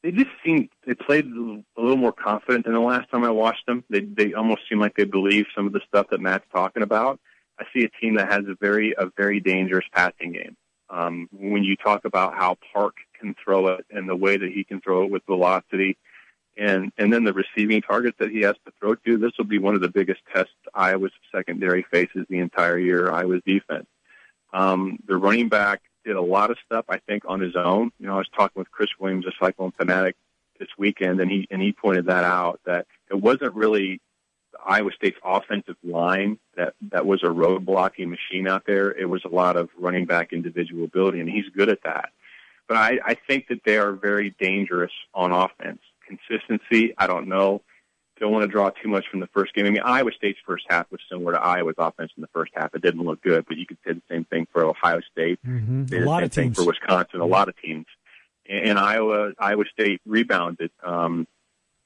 [SPEAKER 10] They just seemed they played a little more confident than the last time I watched them. They they almost seem like they believe some of the stuff that Matt's talking about. I see a team that has a very a very dangerous passing game. Um, when you talk about how Park can throw it and the way that he can throw it with velocity, and and then the receiving targets that he has to throw to, this will be one of the biggest tests Iowa's secondary faces the entire year. Iowa's defense. Um, the running back did a lot of stuff, I think, on his own. You know, I was talking with Chris Williams, a Cyclone fanatic, this weekend, and he and he pointed that out that it wasn't really Iowa State's offensive line that that was a road blocking machine out there. It was a lot of running back individual ability, and he's good at that. But I, I think that they are very dangerous on offense. Consistency, I don't know don't want to draw too much from the first game. I mean, Iowa State's first half was similar to Iowa's offense in the first half. It didn't look good, but you could say the same thing for Ohio State.
[SPEAKER 2] Mm-hmm.
[SPEAKER 10] A
[SPEAKER 2] lot of
[SPEAKER 10] teams for Wisconsin. A lot of teams, and, and Iowa Iowa State rebounded. Um,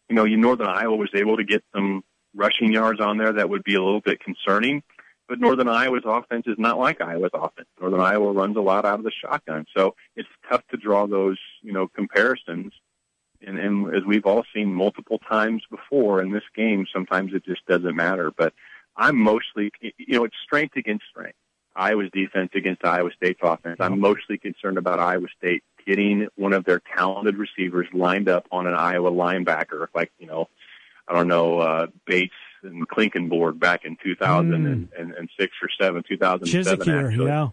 [SPEAKER 10] you know, you Northern Iowa was able to get some rushing yards on there that would be a little bit concerning. But Northern Iowa's offense is not like Iowa's offense. Northern Iowa runs a lot out of the shotgun, so it's tough to draw those you know comparisons and, and as we've all seen multiple times before in this game, sometimes it just doesn't matter. But I'm mostly, you know, it's strength against strength. Iowa's defense against Iowa State's offense. I'm mostly concerned about Iowa State getting one of their talented receivers lined up on an Iowa linebacker, like you know, I don't know, uh, Bates and Klinkenborg back in 2006 mm. or seven, 2007.
[SPEAKER 2] Chizikir,
[SPEAKER 10] actually.
[SPEAKER 2] yeah.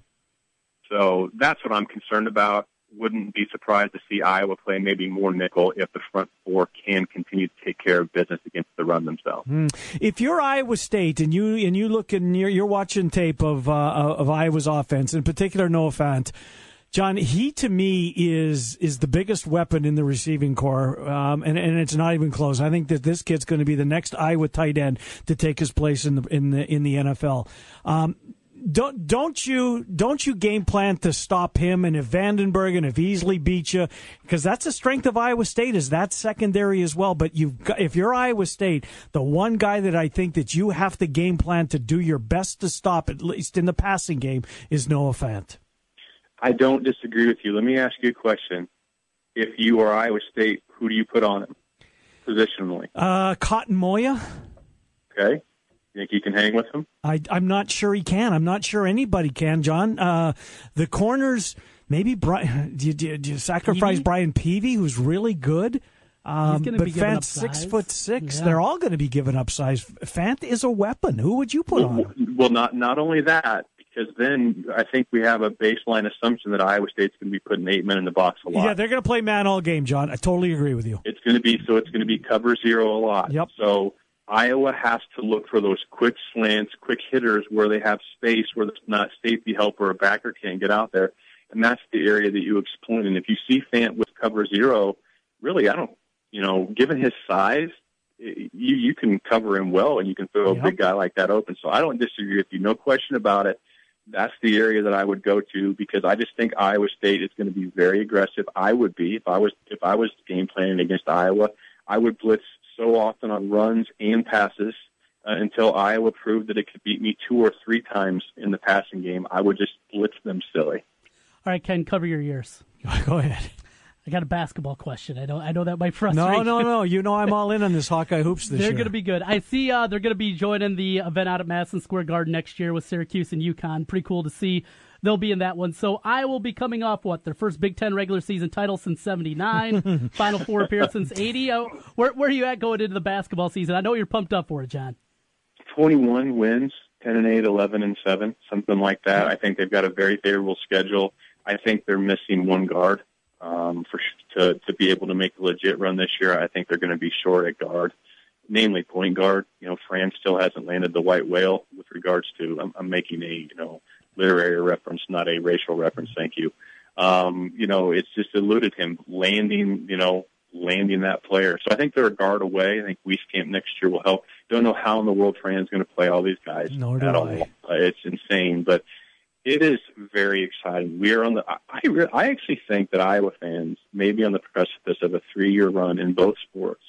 [SPEAKER 10] So that's what I'm concerned about wouldn't be surprised to see Iowa play maybe more nickel if the front four can continue to take care of business against the run themselves.
[SPEAKER 2] Mm. If you're Iowa State and you and you look and you're, you're watching tape of uh, of Iowa's offense, in particular Noah Fant. John, he to me is is the biggest weapon in the receiving core, um, and and it's not even close. I think that this kid's going to be the next Iowa tight end to take his place in the in the in the NFL. Um, don't don't you don't you game plan to stop him and if VandeBerg and if Easley beat you because that's the strength of Iowa State is that secondary as well. But you if you're Iowa State, the one guy that I think that you have to game plan to do your best to stop at least in the passing game is Noah Fant.
[SPEAKER 10] I don't disagree with you. Let me ask you a question: If you are Iowa State, who do you put on him positionally?
[SPEAKER 2] Uh, Cotton Moya.
[SPEAKER 10] Okay. You think he can hang with him?
[SPEAKER 2] I, I'm not sure he can. I'm not sure anybody can, John. Uh, the corners, maybe Brian, do you, do you, do you sacrifice
[SPEAKER 3] Peavy?
[SPEAKER 2] Brian Peavy, who's really good? Um,
[SPEAKER 3] gonna
[SPEAKER 2] but
[SPEAKER 3] be giving up
[SPEAKER 2] six
[SPEAKER 3] size.
[SPEAKER 2] foot six.
[SPEAKER 3] Yeah.
[SPEAKER 2] They're all going to be giving up size. Fant is a weapon. Who would you put on? him?
[SPEAKER 10] Well, not not only that, because then I think we have a baseline assumption that Iowa State's going to be putting eight men in the box a lot.
[SPEAKER 2] Yeah, they're going to play man all game, John. I totally agree with you.
[SPEAKER 10] It's going to be so it's going to be cover zero a lot.
[SPEAKER 2] Yep.
[SPEAKER 10] So Iowa has to look for those quick slants, quick hitters where they have space, where there's not safety help or a backer can't get out there, and that's the area that you exploit. And if you see Fant with cover zero, really, I don't, you know, given his size, you you can cover him well, and you can throw a big guy like that open. So I don't disagree with you, no question about it. That's the area that I would go to because I just think Iowa State is going to be very aggressive. I would be if I was if I was game planning against Iowa. I would blitz so often on runs and passes uh, until Iowa proved that it could beat me two or three times in the passing game. I would just blitz them silly.
[SPEAKER 3] All right, Ken, cover your ears.
[SPEAKER 2] Go ahead.
[SPEAKER 3] I got a basketball question. I know I know that might frustrate
[SPEAKER 2] No,
[SPEAKER 3] you.
[SPEAKER 2] no, no. You know I'm all in on this Hawkeye hoops this year.
[SPEAKER 3] They're going to be good. I see uh, they're going to be joining the event out at Madison Square Garden next year with Syracuse and UConn. Pretty cool to see. They'll be in that one. So I will be coming off what their first Big Ten regular season title since '79, Final Four appearance since '80. Uh, where, where are you at going into the basketball season? I know you're pumped up for it, John.
[SPEAKER 10] 21 wins, 10 and 8, 11 and 7, something like that. I think they've got a very favorable schedule. I think they're missing one guard um, for sh- to to be able to make a legit run this year. I think they're going to be short at guard, namely point guard. You know, Fran still hasn't landed the white whale with regards to. I'm, I'm making a you know literary reference, not a racial reference. Thank you. Um, you know, it's just eluded him landing, you know, landing that player. So I think they're a guard away. I think Wieskamp next year will help. Don't know how in the world Fran's going to play all these guys
[SPEAKER 2] Nor do
[SPEAKER 10] at all. It's insane, but it is very exciting. We are on the. I re- I actually think that Iowa fans may be on the precipice of a three-year run in both sports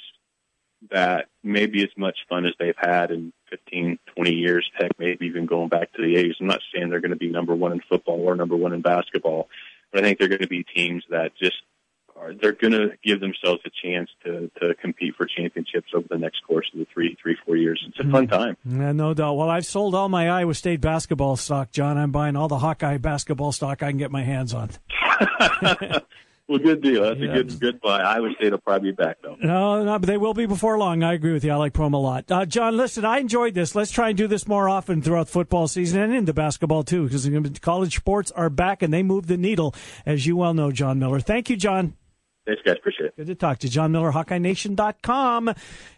[SPEAKER 10] that may be as much fun as they've had in 15, 20 years. Heck, maybe even going back to the 80s. I'm not saying they're going to be number one in football or number one in basketball, but I think they're going to be teams that just are. They're going to give themselves a chance to to compete for championships over the next course of the three, three, four years. It's a fun time.
[SPEAKER 2] Yeah, no doubt. Well, I've sold all my Iowa State basketball stock, John. I'm buying all the Hawkeye basketball stock I can get my hands on.
[SPEAKER 10] Well, good deal. That's
[SPEAKER 2] Yeah.
[SPEAKER 10] a good good buy. Iowa State will probably be back though.
[SPEAKER 2] No, no, but they will be before long. I agree with you. I like Prohm a lot. Uh, John, listen, I enjoyed this. Let's try and do this more often throughout football season and into basketball too, because college sports are back and they move the needle, as you well know, John Miller. Thank you, John.
[SPEAKER 10] Thanks, guys. Appreciate it.
[SPEAKER 2] Good to talk to John Miller, HawkeyeNation.com,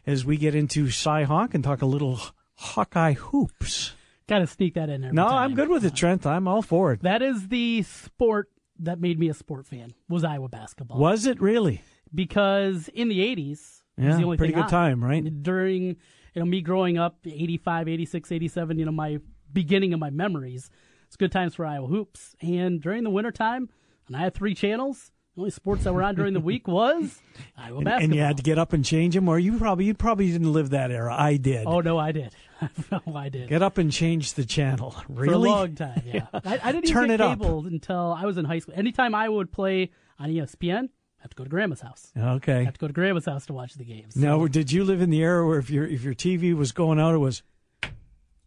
[SPEAKER 2] as we get into Cy Hawk and talk a little Hawkeye hoops.
[SPEAKER 3] Got to sneak that in there.
[SPEAKER 2] No,
[SPEAKER 3] every
[SPEAKER 2] I'm good with it, uh-huh. Trent. I'm all for it.
[SPEAKER 3] That is the sport that made me a sport fan. Was Iowa basketball?
[SPEAKER 2] Was it really?
[SPEAKER 3] because in the 80s, it was
[SPEAKER 2] Yeah,
[SPEAKER 3] the only
[SPEAKER 2] pretty
[SPEAKER 3] thing
[SPEAKER 2] good
[SPEAKER 3] on.
[SPEAKER 2] time, right?
[SPEAKER 3] During you know me growing up, 85, 86, 87, you know my beginning of my memories. It's good times for Iowa hoops. And during the wintertime, and I had three channels. The only sports that were on during the week was uh, Iowa
[SPEAKER 2] And,
[SPEAKER 3] basketball.
[SPEAKER 2] and you had to get up and change them, or you probably you probably didn't live that era. I did.
[SPEAKER 3] Oh no, I did. oh, I did.
[SPEAKER 2] Get up and change the channel. Really?
[SPEAKER 3] For a long time, yeah. I, I didn't
[SPEAKER 2] Turn
[SPEAKER 3] even
[SPEAKER 2] it
[SPEAKER 3] get
[SPEAKER 2] up.
[SPEAKER 3] until I was in high school. Anytime I would play on ESPN, I have to go to grandma's house. I
[SPEAKER 2] Okay.
[SPEAKER 3] have to go to grandma's house to watch the games.
[SPEAKER 2] Now, did you live in the era where if your if your TV was going out, it was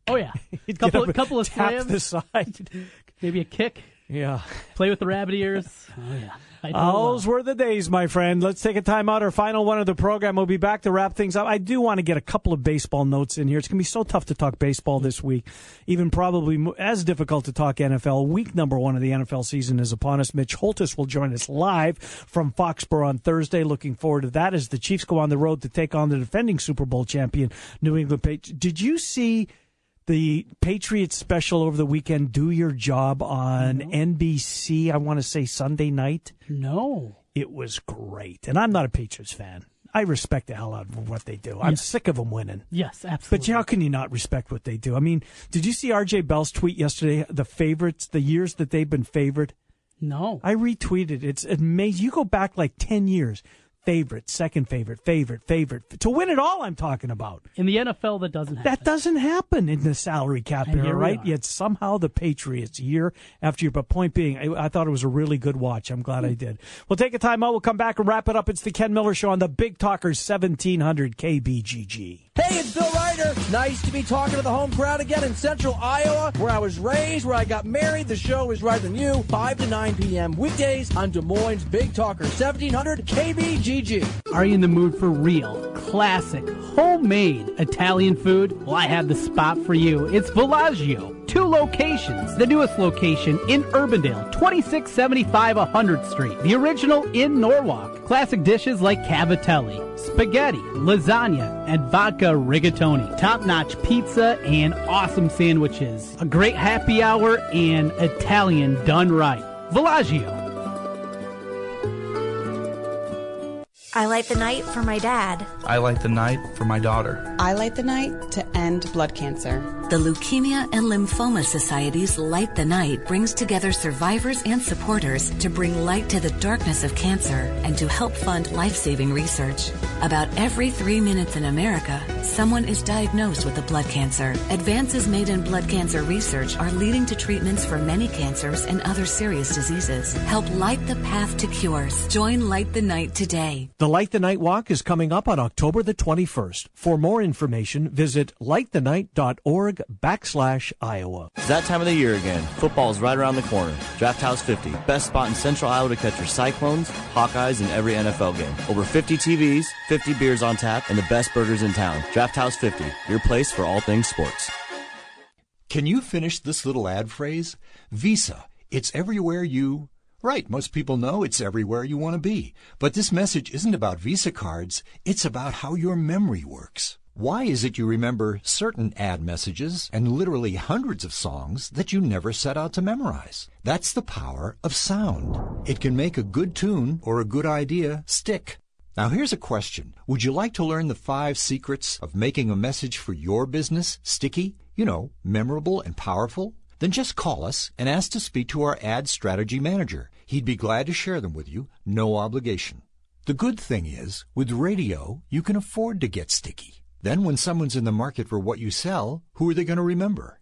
[SPEAKER 3] Oh yeah,
[SPEAKER 2] you'd
[SPEAKER 3] couple
[SPEAKER 2] get up and
[SPEAKER 3] couple of
[SPEAKER 2] tap
[SPEAKER 3] slams,
[SPEAKER 2] the side?
[SPEAKER 3] maybe a kick,
[SPEAKER 2] Yeah.
[SPEAKER 3] play with the rabbit ears. Oh yeah,
[SPEAKER 2] Those were the days, my friend. Let's take a time out. Our final one of the program. We'll be back to wrap things up. I do want to get a couple of baseball notes in here. It's going to be so tough to talk baseball this week. Even probably as difficult to talk NFL. Week number one of the NFL season is upon us. Mitch Holthus will join us live from Foxborough on Thursday. Looking forward to that as the Chiefs go on the road to take on the defending Super Bowl champion New England Patriots. Did you see the Patriots special over the weekend, Do Your Job on NBC, I want to say Sunday night.
[SPEAKER 3] No.
[SPEAKER 2] It was great. And I'm not a Patriots fan. I respect the hell out of what they do. I'm
[SPEAKER 3] Yeah.
[SPEAKER 2] sick of them winning.
[SPEAKER 3] Yes, absolutely.
[SPEAKER 2] But how can you not respect what they do? I mean, did you see RJ Bell's tweet yesterday? The favorites, the years that they've been favored?
[SPEAKER 3] No.
[SPEAKER 2] I retweeted. It's amazing. You go back like 10 years. Favorite, second favorite, favorite, favorite. To win it all, I'm talking about.
[SPEAKER 3] In the NFL, that doesn't happen.
[SPEAKER 2] That doesn't happen in the salary cap
[SPEAKER 3] And
[SPEAKER 2] era, right? Yet somehow the Patriots, year after year. But point being, I, I thought it was a really good watch. I'm glad I hmm. did. We'll take a time out. We'll come back and wrap it up. It's the Ken Miller Show on the Big Talkers 1700 KBGG.
[SPEAKER 11] Hey, it's Bill Ryder. Nice to be talking to the home crowd again in central Iowa, where I was raised, where I got married. The show is right than you, 5 to 9 p.m. weekdays on Des Moines Big Talker 1700 KBGG.
[SPEAKER 3] Are you in the mood for real, classic, homemade Italian food? Well, I have the spot for you. It's Villaggio. Two locations. The newest location in Urbandale, 2675 100th Street. The original in Norwalk. Classic dishes like cavatelli, spaghetti, lasagna, and vodka rigatoni. Top-notch pizza and awesome sandwiches. A great happy hour and Italian done right. Villaggio.
[SPEAKER 12] I light the night for my dad.
[SPEAKER 13] I light the night for my daughter.
[SPEAKER 14] I light the night to end blood cancer.
[SPEAKER 15] The Leukemia and Lymphoma Society's Light the Night brings together survivors and supporters to bring light to the darkness of cancer and to help fund life saving research. About every three minutes in America, someone is diagnosed with a blood cancer. Advances made in blood cancer research are leading to treatments for many cancers and other serious diseases. Help light the path to cures. Join Light the Night today.
[SPEAKER 16] The Light the Night Walk is coming up on October the 21st. For more information, visit lightthenight.org backslash Iowa.
[SPEAKER 17] It's that time of the year again. Football is right around the corner. Draft House 50, best spot in central Iowa to catch your Cyclones, Hawkeyes, and every NFL game. Over 50 TVs, 50 beers on tap, and the best burgers in town. Draft House 50, your place for all things sports.
[SPEAKER 18] Can you finish this little ad phrase? Visa. It's everywhere you. Right, most people know it's everywhere you want to be. But this message isn't about Visa cards, it's about how your memory works. Why is it you remember certain ad messages and literally hundreds of songs that you never set out to memorize? That's the power of sound. It can make a good tune or a good idea stick. Now here's a question. Would you like to learn the five secrets of making a message for your business sticky, you know, memorable and powerful? Then just call us and ask to speak to our ad strategy manager. He'd be glad to share them with you, no obligation. The good thing is, with radio, you can afford to get sticky. Then when someone's in the market for what you sell, who are they going to remember?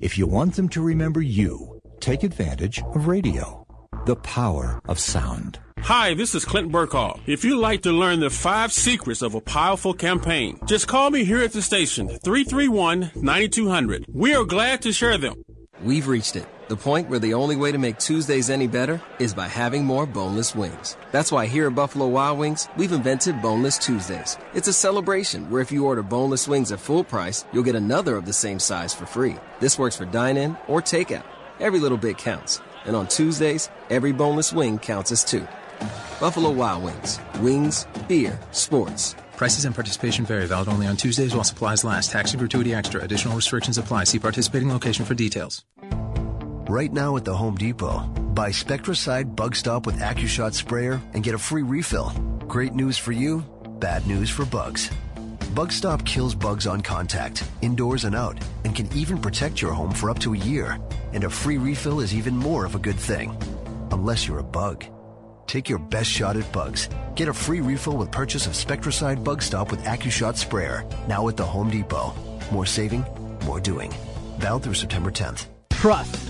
[SPEAKER 18] If you want them to remember you, take advantage of radio. The power of sound.
[SPEAKER 19] Hi, this is Clint Burkall. If you'd like to learn the five secrets of a powerful campaign, just call me here at the station, 331 9200. We are glad to share them.
[SPEAKER 20] We've reached it. The point where the only way to make Tuesdays any better is by having more boneless wings. That's why here at Buffalo Wild Wings, we've invented Boneless Tuesdays. It's a celebration where if you order boneless wings at full price, you'll get another of the same size for free. This works for dine in or takeout. Every little bit counts. And on Tuesdays, every boneless wing counts as two. Buffalo Wild Wings. Wings, beer, sports.
[SPEAKER 11] Prices and participation vary. Valid only on Tuesdays while supplies last. Tax and gratuity extra. Additional restrictions apply. See participating location for details.
[SPEAKER 5] Right now at the Home Depot, buy Spectracide Bug Stop with AccuShot sprayer and get a free refill. Great news for you, bad news for bugs. Bug Stop kills bugs on contact, indoors and out, and can even protect your home for up to a year. And a free refill is even more of a good thing. Unless you're a bug. Take your best shot at bugs. Get a free refill with purchase of Spectracide Bug Stop with AccuShot sprayer. Now at the Home Depot. More saving, more doing. Valid through September 10th.
[SPEAKER 21] Trust,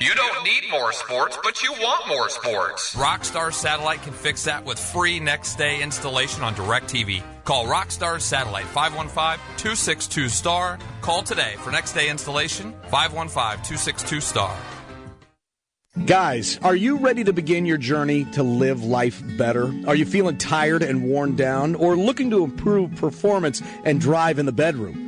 [SPEAKER 22] You don't need more sports, but you want more sports. Rockstar Satellite can fix that with free next day installation on DirecTV. Call Rockstar Satellite 515 262 STAR. Call today for next day installation 515 262 STAR.
[SPEAKER 9] Guys, are you ready to begin your journey to live life better? Are you feeling tired and worn down or looking to improve performance and drive in the bedroom?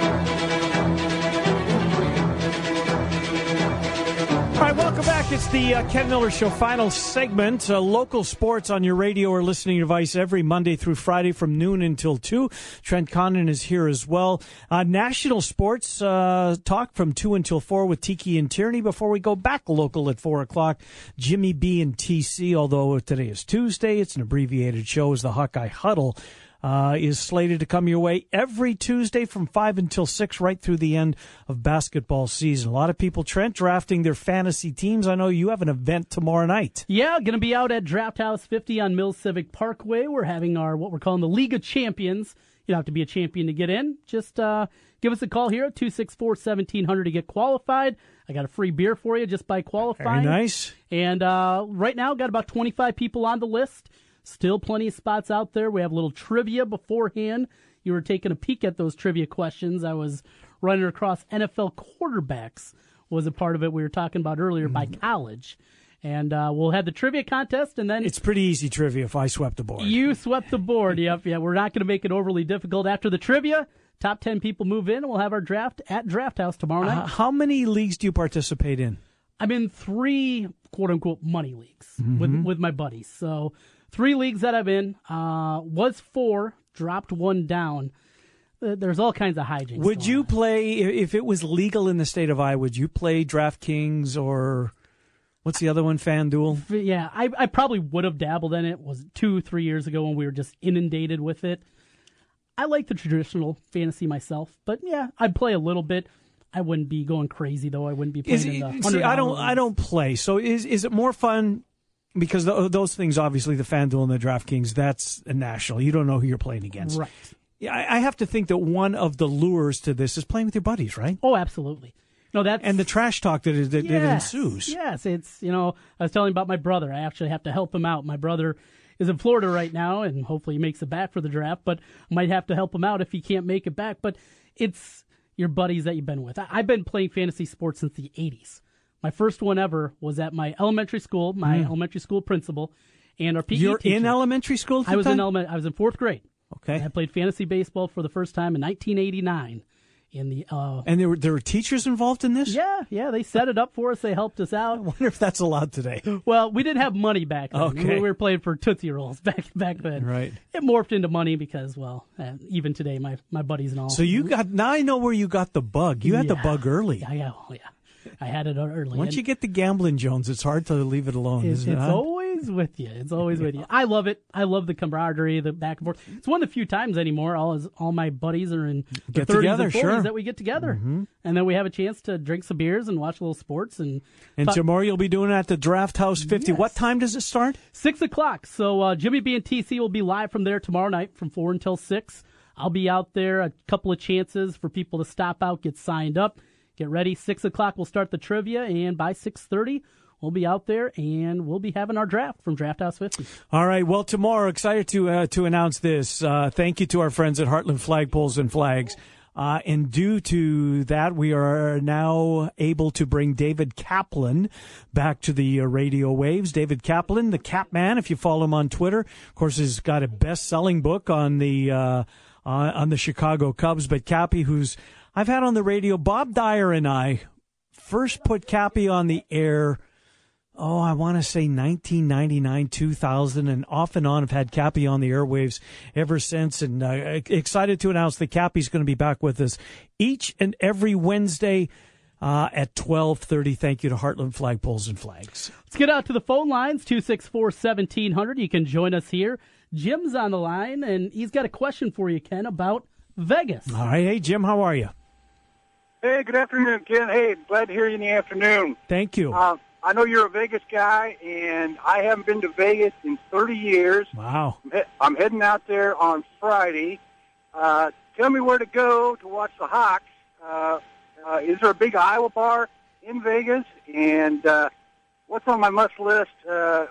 [SPEAKER 2] Welcome back. It's the uh, Ken Miller Show final segment. Uh, local sports on your radio or listening device every Monday through Friday from noon until 2. Trent Condon is here as well. Uh, national sports uh, talk from 2 until 4 with Tiki and Tierney before we go back local at 4 o'clock. Jimmy B and TC, although today is Tuesday, it's an abbreviated show, is the Hawkeye Huddle. Uh, is slated to come your way every Tuesday from 5 until 6, right through the end of basketball season. A lot of people, Trent, drafting their fantasy teams. I know you have an event tomorrow night.
[SPEAKER 3] Yeah, going to be out at Draft House 50 on Mills Civic Parkway. We're having our, what we're calling the League of Champions. You don't have to be a champion to get in. Just uh, give us a call here at 264 1700 to get qualified. I got a free beer for you just by qualifying.
[SPEAKER 2] Very nice.
[SPEAKER 3] And uh, right now, got about 25 people on the list. Still plenty of spots out there. We have a little trivia beforehand. You were taking a peek at those trivia questions. I was running across NFL quarterbacks was a part of it we were talking about earlier by
[SPEAKER 2] Mm-hmm.
[SPEAKER 3] college. And uh, we'll have the trivia contest, and then
[SPEAKER 2] It's pretty easy trivia if I swept the board.
[SPEAKER 3] you swept the board. Yep, yeah. We're not going to make it overly difficult. After the trivia, top ten people move in, we'll have our draft at Draft House tomorrow night.
[SPEAKER 2] Uh, how many leagues do you participate in?
[SPEAKER 3] I'm in three quote unquote money leagues with
[SPEAKER 2] Mhm.
[SPEAKER 3] with my buddies. So three leagues that I'm in. Uh, was four, dropped one down. Uh, There's all kinds of hijinks.
[SPEAKER 2] Would you play if it was legal in the state of Iowa? Would you play DraftKings or what's the other one? FanDuel.
[SPEAKER 3] Yeah, I, I probably would have dabbled in it. Was it two, three years ago when we were just inundated with it. I like the traditional fantasy myself, but yeah, I'd play a little bit. I wouldn't be going crazy though. I wouldn't be playing
[SPEAKER 2] Is
[SPEAKER 3] in the
[SPEAKER 2] see, I don't. I don't play. So is is it more fun? Because tho- those things, obviously, the FanDuel and the DraftKings, that's a national. You don't know who you're playing against.
[SPEAKER 3] Right.
[SPEAKER 2] Yeah, I, I have to think that one of the lures to this is playing with your buddies, right?
[SPEAKER 3] Oh, absolutely. No, that's
[SPEAKER 2] and the trash talk that, is, that, that
[SPEAKER 3] Yes,
[SPEAKER 2] ensues.
[SPEAKER 3] Yes, it's you know I was telling about my brother. I actually have to help him out. My brother is in Florida right now, and hopefully he makes it back for the draft. But I might have to help him out if he can't make it back. But it's your buddies that you've been with. I, I've been playing fantasy sports since the '80s. My first one ever was at my elementary school. My
[SPEAKER 2] Mm.
[SPEAKER 3] elementary school principal and our PE
[SPEAKER 2] You're
[SPEAKER 3] teacher.
[SPEAKER 2] in elementary school.
[SPEAKER 3] I was in
[SPEAKER 2] time?
[SPEAKER 3] element. I was in fourth grade.
[SPEAKER 2] Okay.
[SPEAKER 3] I played fantasy baseball for the first time in 1989. In the uh,
[SPEAKER 2] And there were there were teachers involved in this.
[SPEAKER 3] yeah, yeah, they set it up for us. They helped us out. I
[SPEAKER 2] wonder if that's allowed today.
[SPEAKER 3] Well, we didn't have money back then.
[SPEAKER 2] Okay.
[SPEAKER 3] We were playing for Tootsie Rolls back back then.
[SPEAKER 2] Right.
[SPEAKER 3] It morphed into money because, well, uh, even today, my, my buddies and all.
[SPEAKER 2] So you got now. I know where you got the bug. You had the bug early.
[SPEAKER 3] Yeah, yeah, oh, yeah. I had it early.
[SPEAKER 2] Once
[SPEAKER 3] And
[SPEAKER 2] you get the gambling Jones, it's hard to leave it alone,
[SPEAKER 3] it's,
[SPEAKER 2] isn't it?
[SPEAKER 3] it's always with you. It's always with you. I love it. I love the camaraderie, the back and forth. It's one of the few times anymore. All is, all my buddies are in
[SPEAKER 2] Get
[SPEAKER 3] 30s
[SPEAKER 2] together,
[SPEAKER 3] and 40s
[SPEAKER 2] sure.
[SPEAKER 3] that we get together,
[SPEAKER 2] Mhm.
[SPEAKER 3] and then we have a chance to drink some beers and watch a little sports and.
[SPEAKER 2] And
[SPEAKER 3] talk-
[SPEAKER 2] tomorrow you'll be doing it at the Draft House 50. What time does it start?
[SPEAKER 3] Six o'clock. So uh, Jimmy B and TC will be live from there tomorrow night from four until six. I'll be out there. A couple of chances for people to stop out, get signed up, get ready. Six o'clock we'll start the trivia, and by six thirty we'll be out there and we'll be having our draft from Draft House Fifty.
[SPEAKER 2] All right. Well, tomorrow, excited to uh, to announce this. Uh, thank you to our friends at Heartland Flagpoles and Flags. Uh, and due to that, we are now able to bring David Kaplan back to the uh, radio waves. David Kaplan, the Cap Man, if you follow him on Twitter, of course, he's got a best-selling book on the uh, on the Chicago Cubs. But Cappy, who's I've had on the radio, Bob Dyer and I first put Cappy on the air oh, I want to say 1999, 2000, and off and on I've had Cappy on the airwaves ever since. And uh, excited to announce that Cappy's going to be back with us each and every Wednesday uh, at 12:30. Thank you to Heartland Flagpoles and Flags.
[SPEAKER 3] Let's get out to the phone lines 264-1700. You can join us here. Jim's on the line, and he's got a question for you, Ken, about Vegas.
[SPEAKER 2] All right, hey Jim, how are you?
[SPEAKER 23] Hey, good afternoon, Ken. Hey, glad to hear you in the afternoon.
[SPEAKER 2] Thank you.
[SPEAKER 23] Uh, I know you're a Vegas guy, and I haven't been to Vegas in 30 years.
[SPEAKER 2] Wow.
[SPEAKER 23] I'm, heading out there on Friday. Uh, tell me where to go to watch the Hawks. Uh, uh, is there a big Iowa bar in Vegas? And uh, what's on my must list uh,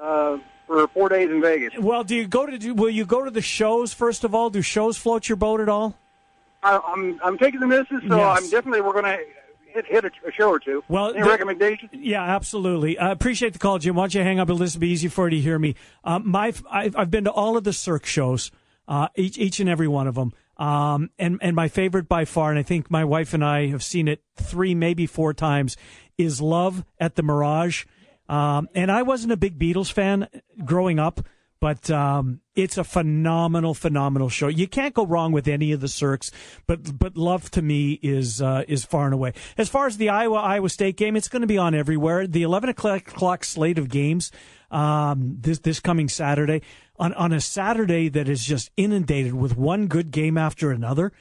[SPEAKER 23] uh, for four days in Vegas?
[SPEAKER 2] Well, do you go to? Do, will you go to the shows first of all? Do shows float your boat at all?
[SPEAKER 23] I, I'm I'm taking the misses, so
[SPEAKER 2] Yes.
[SPEAKER 23] I'm definitely we're going to hit hit a, a show or two.
[SPEAKER 2] Well,
[SPEAKER 23] any
[SPEAKER 2] the-
[SPEAKER 23] recommendations?
[SPEAKER 2] Yeah, absolutely. I appreciate the call, Jim. Why don't you hang up listen? Be easy for you to hear me. Um, my, I've, I've been to all of the Cirque shows, uh, each each and every one of them. Um, and and my favorite by far, and I think my wife and I have seen it three, maybe four times, is Love at the Mirage. Um, and I wasn't a big Beatles fan growing up, but um, it's a phenomenal, phenomenal show. You can't go wrong with any of the Cirques, but but love to me is uh, is far and away. As far as the Iowa Iowa State game, it's going to be on everywhere. The eleven o'clock slate of games um, this this coming Saturday on on a Saturday that is just inundated with one good game after another.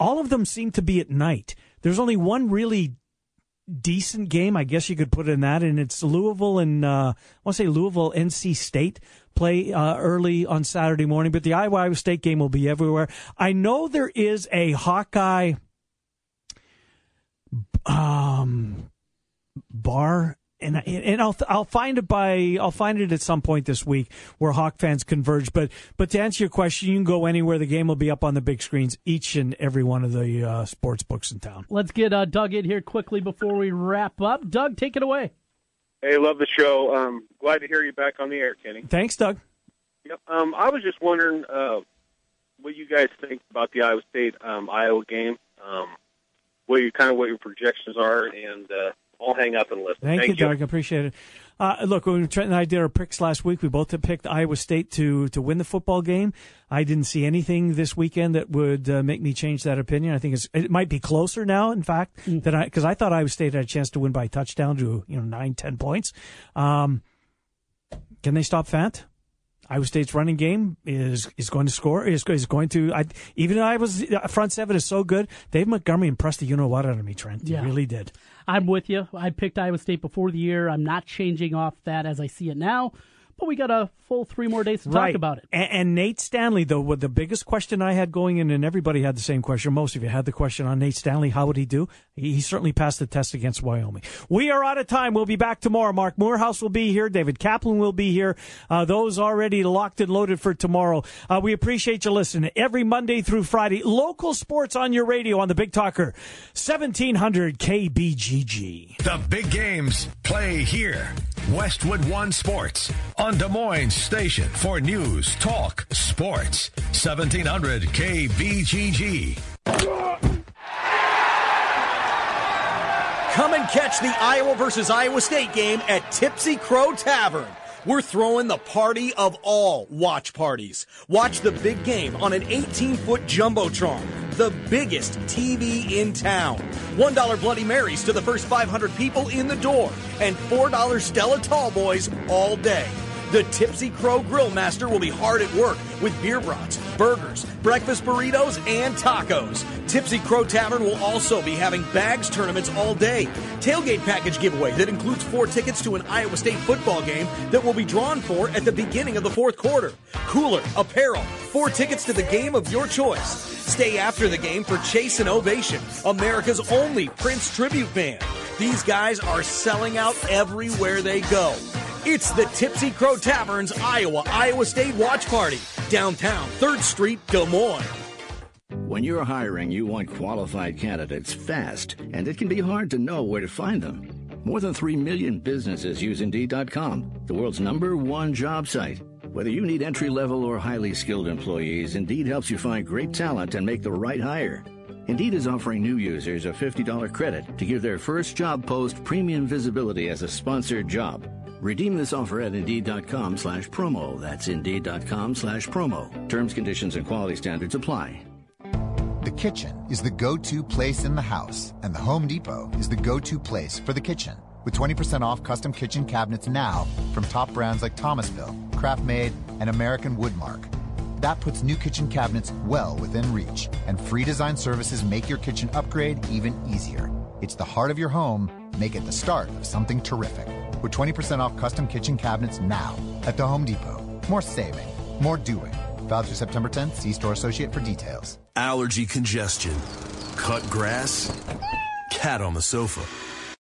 [SPEAKER 2] All of them seem to be at night. There's only one really decent game, I guess you could put it in that, and it's Louisville and uh, I want to say Louisville NC State play uh, early on Saturday morning, but the Iowa State game will be everywhere. I know there is a Hawkeye um, bar and and I'll I'll find it by I'll find it at some point this week where Hawk fans converge. But but to answer your question, you can go anywhere. The game will be up on the big screens, each and every one of the uh, sports books in town.
[SPEAKER 3] Let's get uh, Doug in here quickly before we wrap up. Doug, take it away.
[SPEAKER 24] Hey, love the show. Um, glad to hear you back on the air, Kenny.
[SPEAKER 2] Thanks, Doug.
[SPEAKER 24] Yep. Um, I was just wondering uh, what you guys think about the Iowa State um, Iowa game. Um, what you kind of what your projections are, and uh, I'll hang up and listen.
[SPEAKER 2] Thank,
[SPEAKER 24] Thank
[SPEAKER 2] you, Doug. I appreciate it. Uh, look, when Trent and I did our picks last week, we both picked Iowa State to to win the football game. I didn't see anything this weekend that would uh, make me change that opinion. I think it might be closer now. In fact, mm. that I because I thought Iowa State had a chance to win by a touchdown to you know nine ten points. Um, can they stop Fant? Iowa State's running game is is going to score. Is, is going to I, even Iowa's uh, front seven is so good. Dave Montgomery impressed the you know what out of me, Trent.
[SPEAKER 3] Yeah.
[SPEAKER 2] He really did.
[SPEAKER 3] I'm with you. I picked Iowa State before the year. I'm not changing off that as I see it now but we got a full three more days to
[SPEAKER 2] right.
[SPEAKER 3] talk about it.
[SPEAKER 2] And, and, Nate Stanley, though, what the biggest question I had going in, and everybody had the same question. Most of you had the question on Nate Stanley. How would he do? He, he certainly passed the test against Wyoming. We are out of time. We'll be back tomorrow. Marc Morehouse will be here. David Kaplan will be here. Uh, those already locked and loaded for tomorrow. Uh, we appreciate you listening every Monday through Friday. Local sports on your radio on the Big Talker, 1700 KBGG.
[SPEAKER 25] The big games play here. Westwood One Sports on Des Moines Station for news, talk, sports. 1700 KBGG.
[SPEAKER 9] Come and catch the Iowa versus Iowa State game at Tipsy Crow Tavern. We're throwing the party of all watch parties. Watch the big game on an 18 foot Jumbotron, the biggest TV in town. $1 Bloody Marys to the first 500 people in the door, and $4 Stella Tall Boys all day. The Tipsy Crow Grill Master will be hard at work with beer brats, burgers, breakfast burritos, and tacos. Tipsy Crow Tavern will also be having bags tournaments all day. Tailgate package giveaway that includes four tickets to an Iowa State football game that will be drawn for at the beginning of the fourth quarter. Cooler, apparel, four tickets to the game of your choice. Stay after the game for Chase and Ovation, America's only Prince tribute band. These guys are selling out everywhere they go. It's the Tipsy Crow Tavern's Iowa Iowa State Watch Party, downtown 3rd Street, Des Moines.
[SPEAKER 26] When you're hiring, you want qualified candidates fast, and it can be hard to know where to find them. More than 3 million businesses use Indeed.com, the world's number one job site. Whether you need entry level or highly skilled employees, Indeed helps you find great talent and make the right hire. Indeed is offering new users a $50 credit to give their first job post premium visibility as a sponsored job. Redeem this offer at Indeed.com slash promo. That's Indeed.com slash promo. Terms, conditions, and quality standards apply.
[SPEAKER 20] The kitchen is the go-to place in the house, and the Home Depot is the go-to place for the kitchen. With 20% off custom kitchen cabinets now from top brands like Thomasville, KraftMaid, and American Woodmark. That puts new kitchen cabinets well within reach, and free design services make your kitchen upgrade even easier. It's the heart of your home. Make it the start of something terrific with 20% off custom kitchen cabinets now at the Home Depot. More saving, more doing. Valid through September 10th. See store associate for details.
[SPEAKER 27] Allergy congestion, cut grass, cat on the sofa.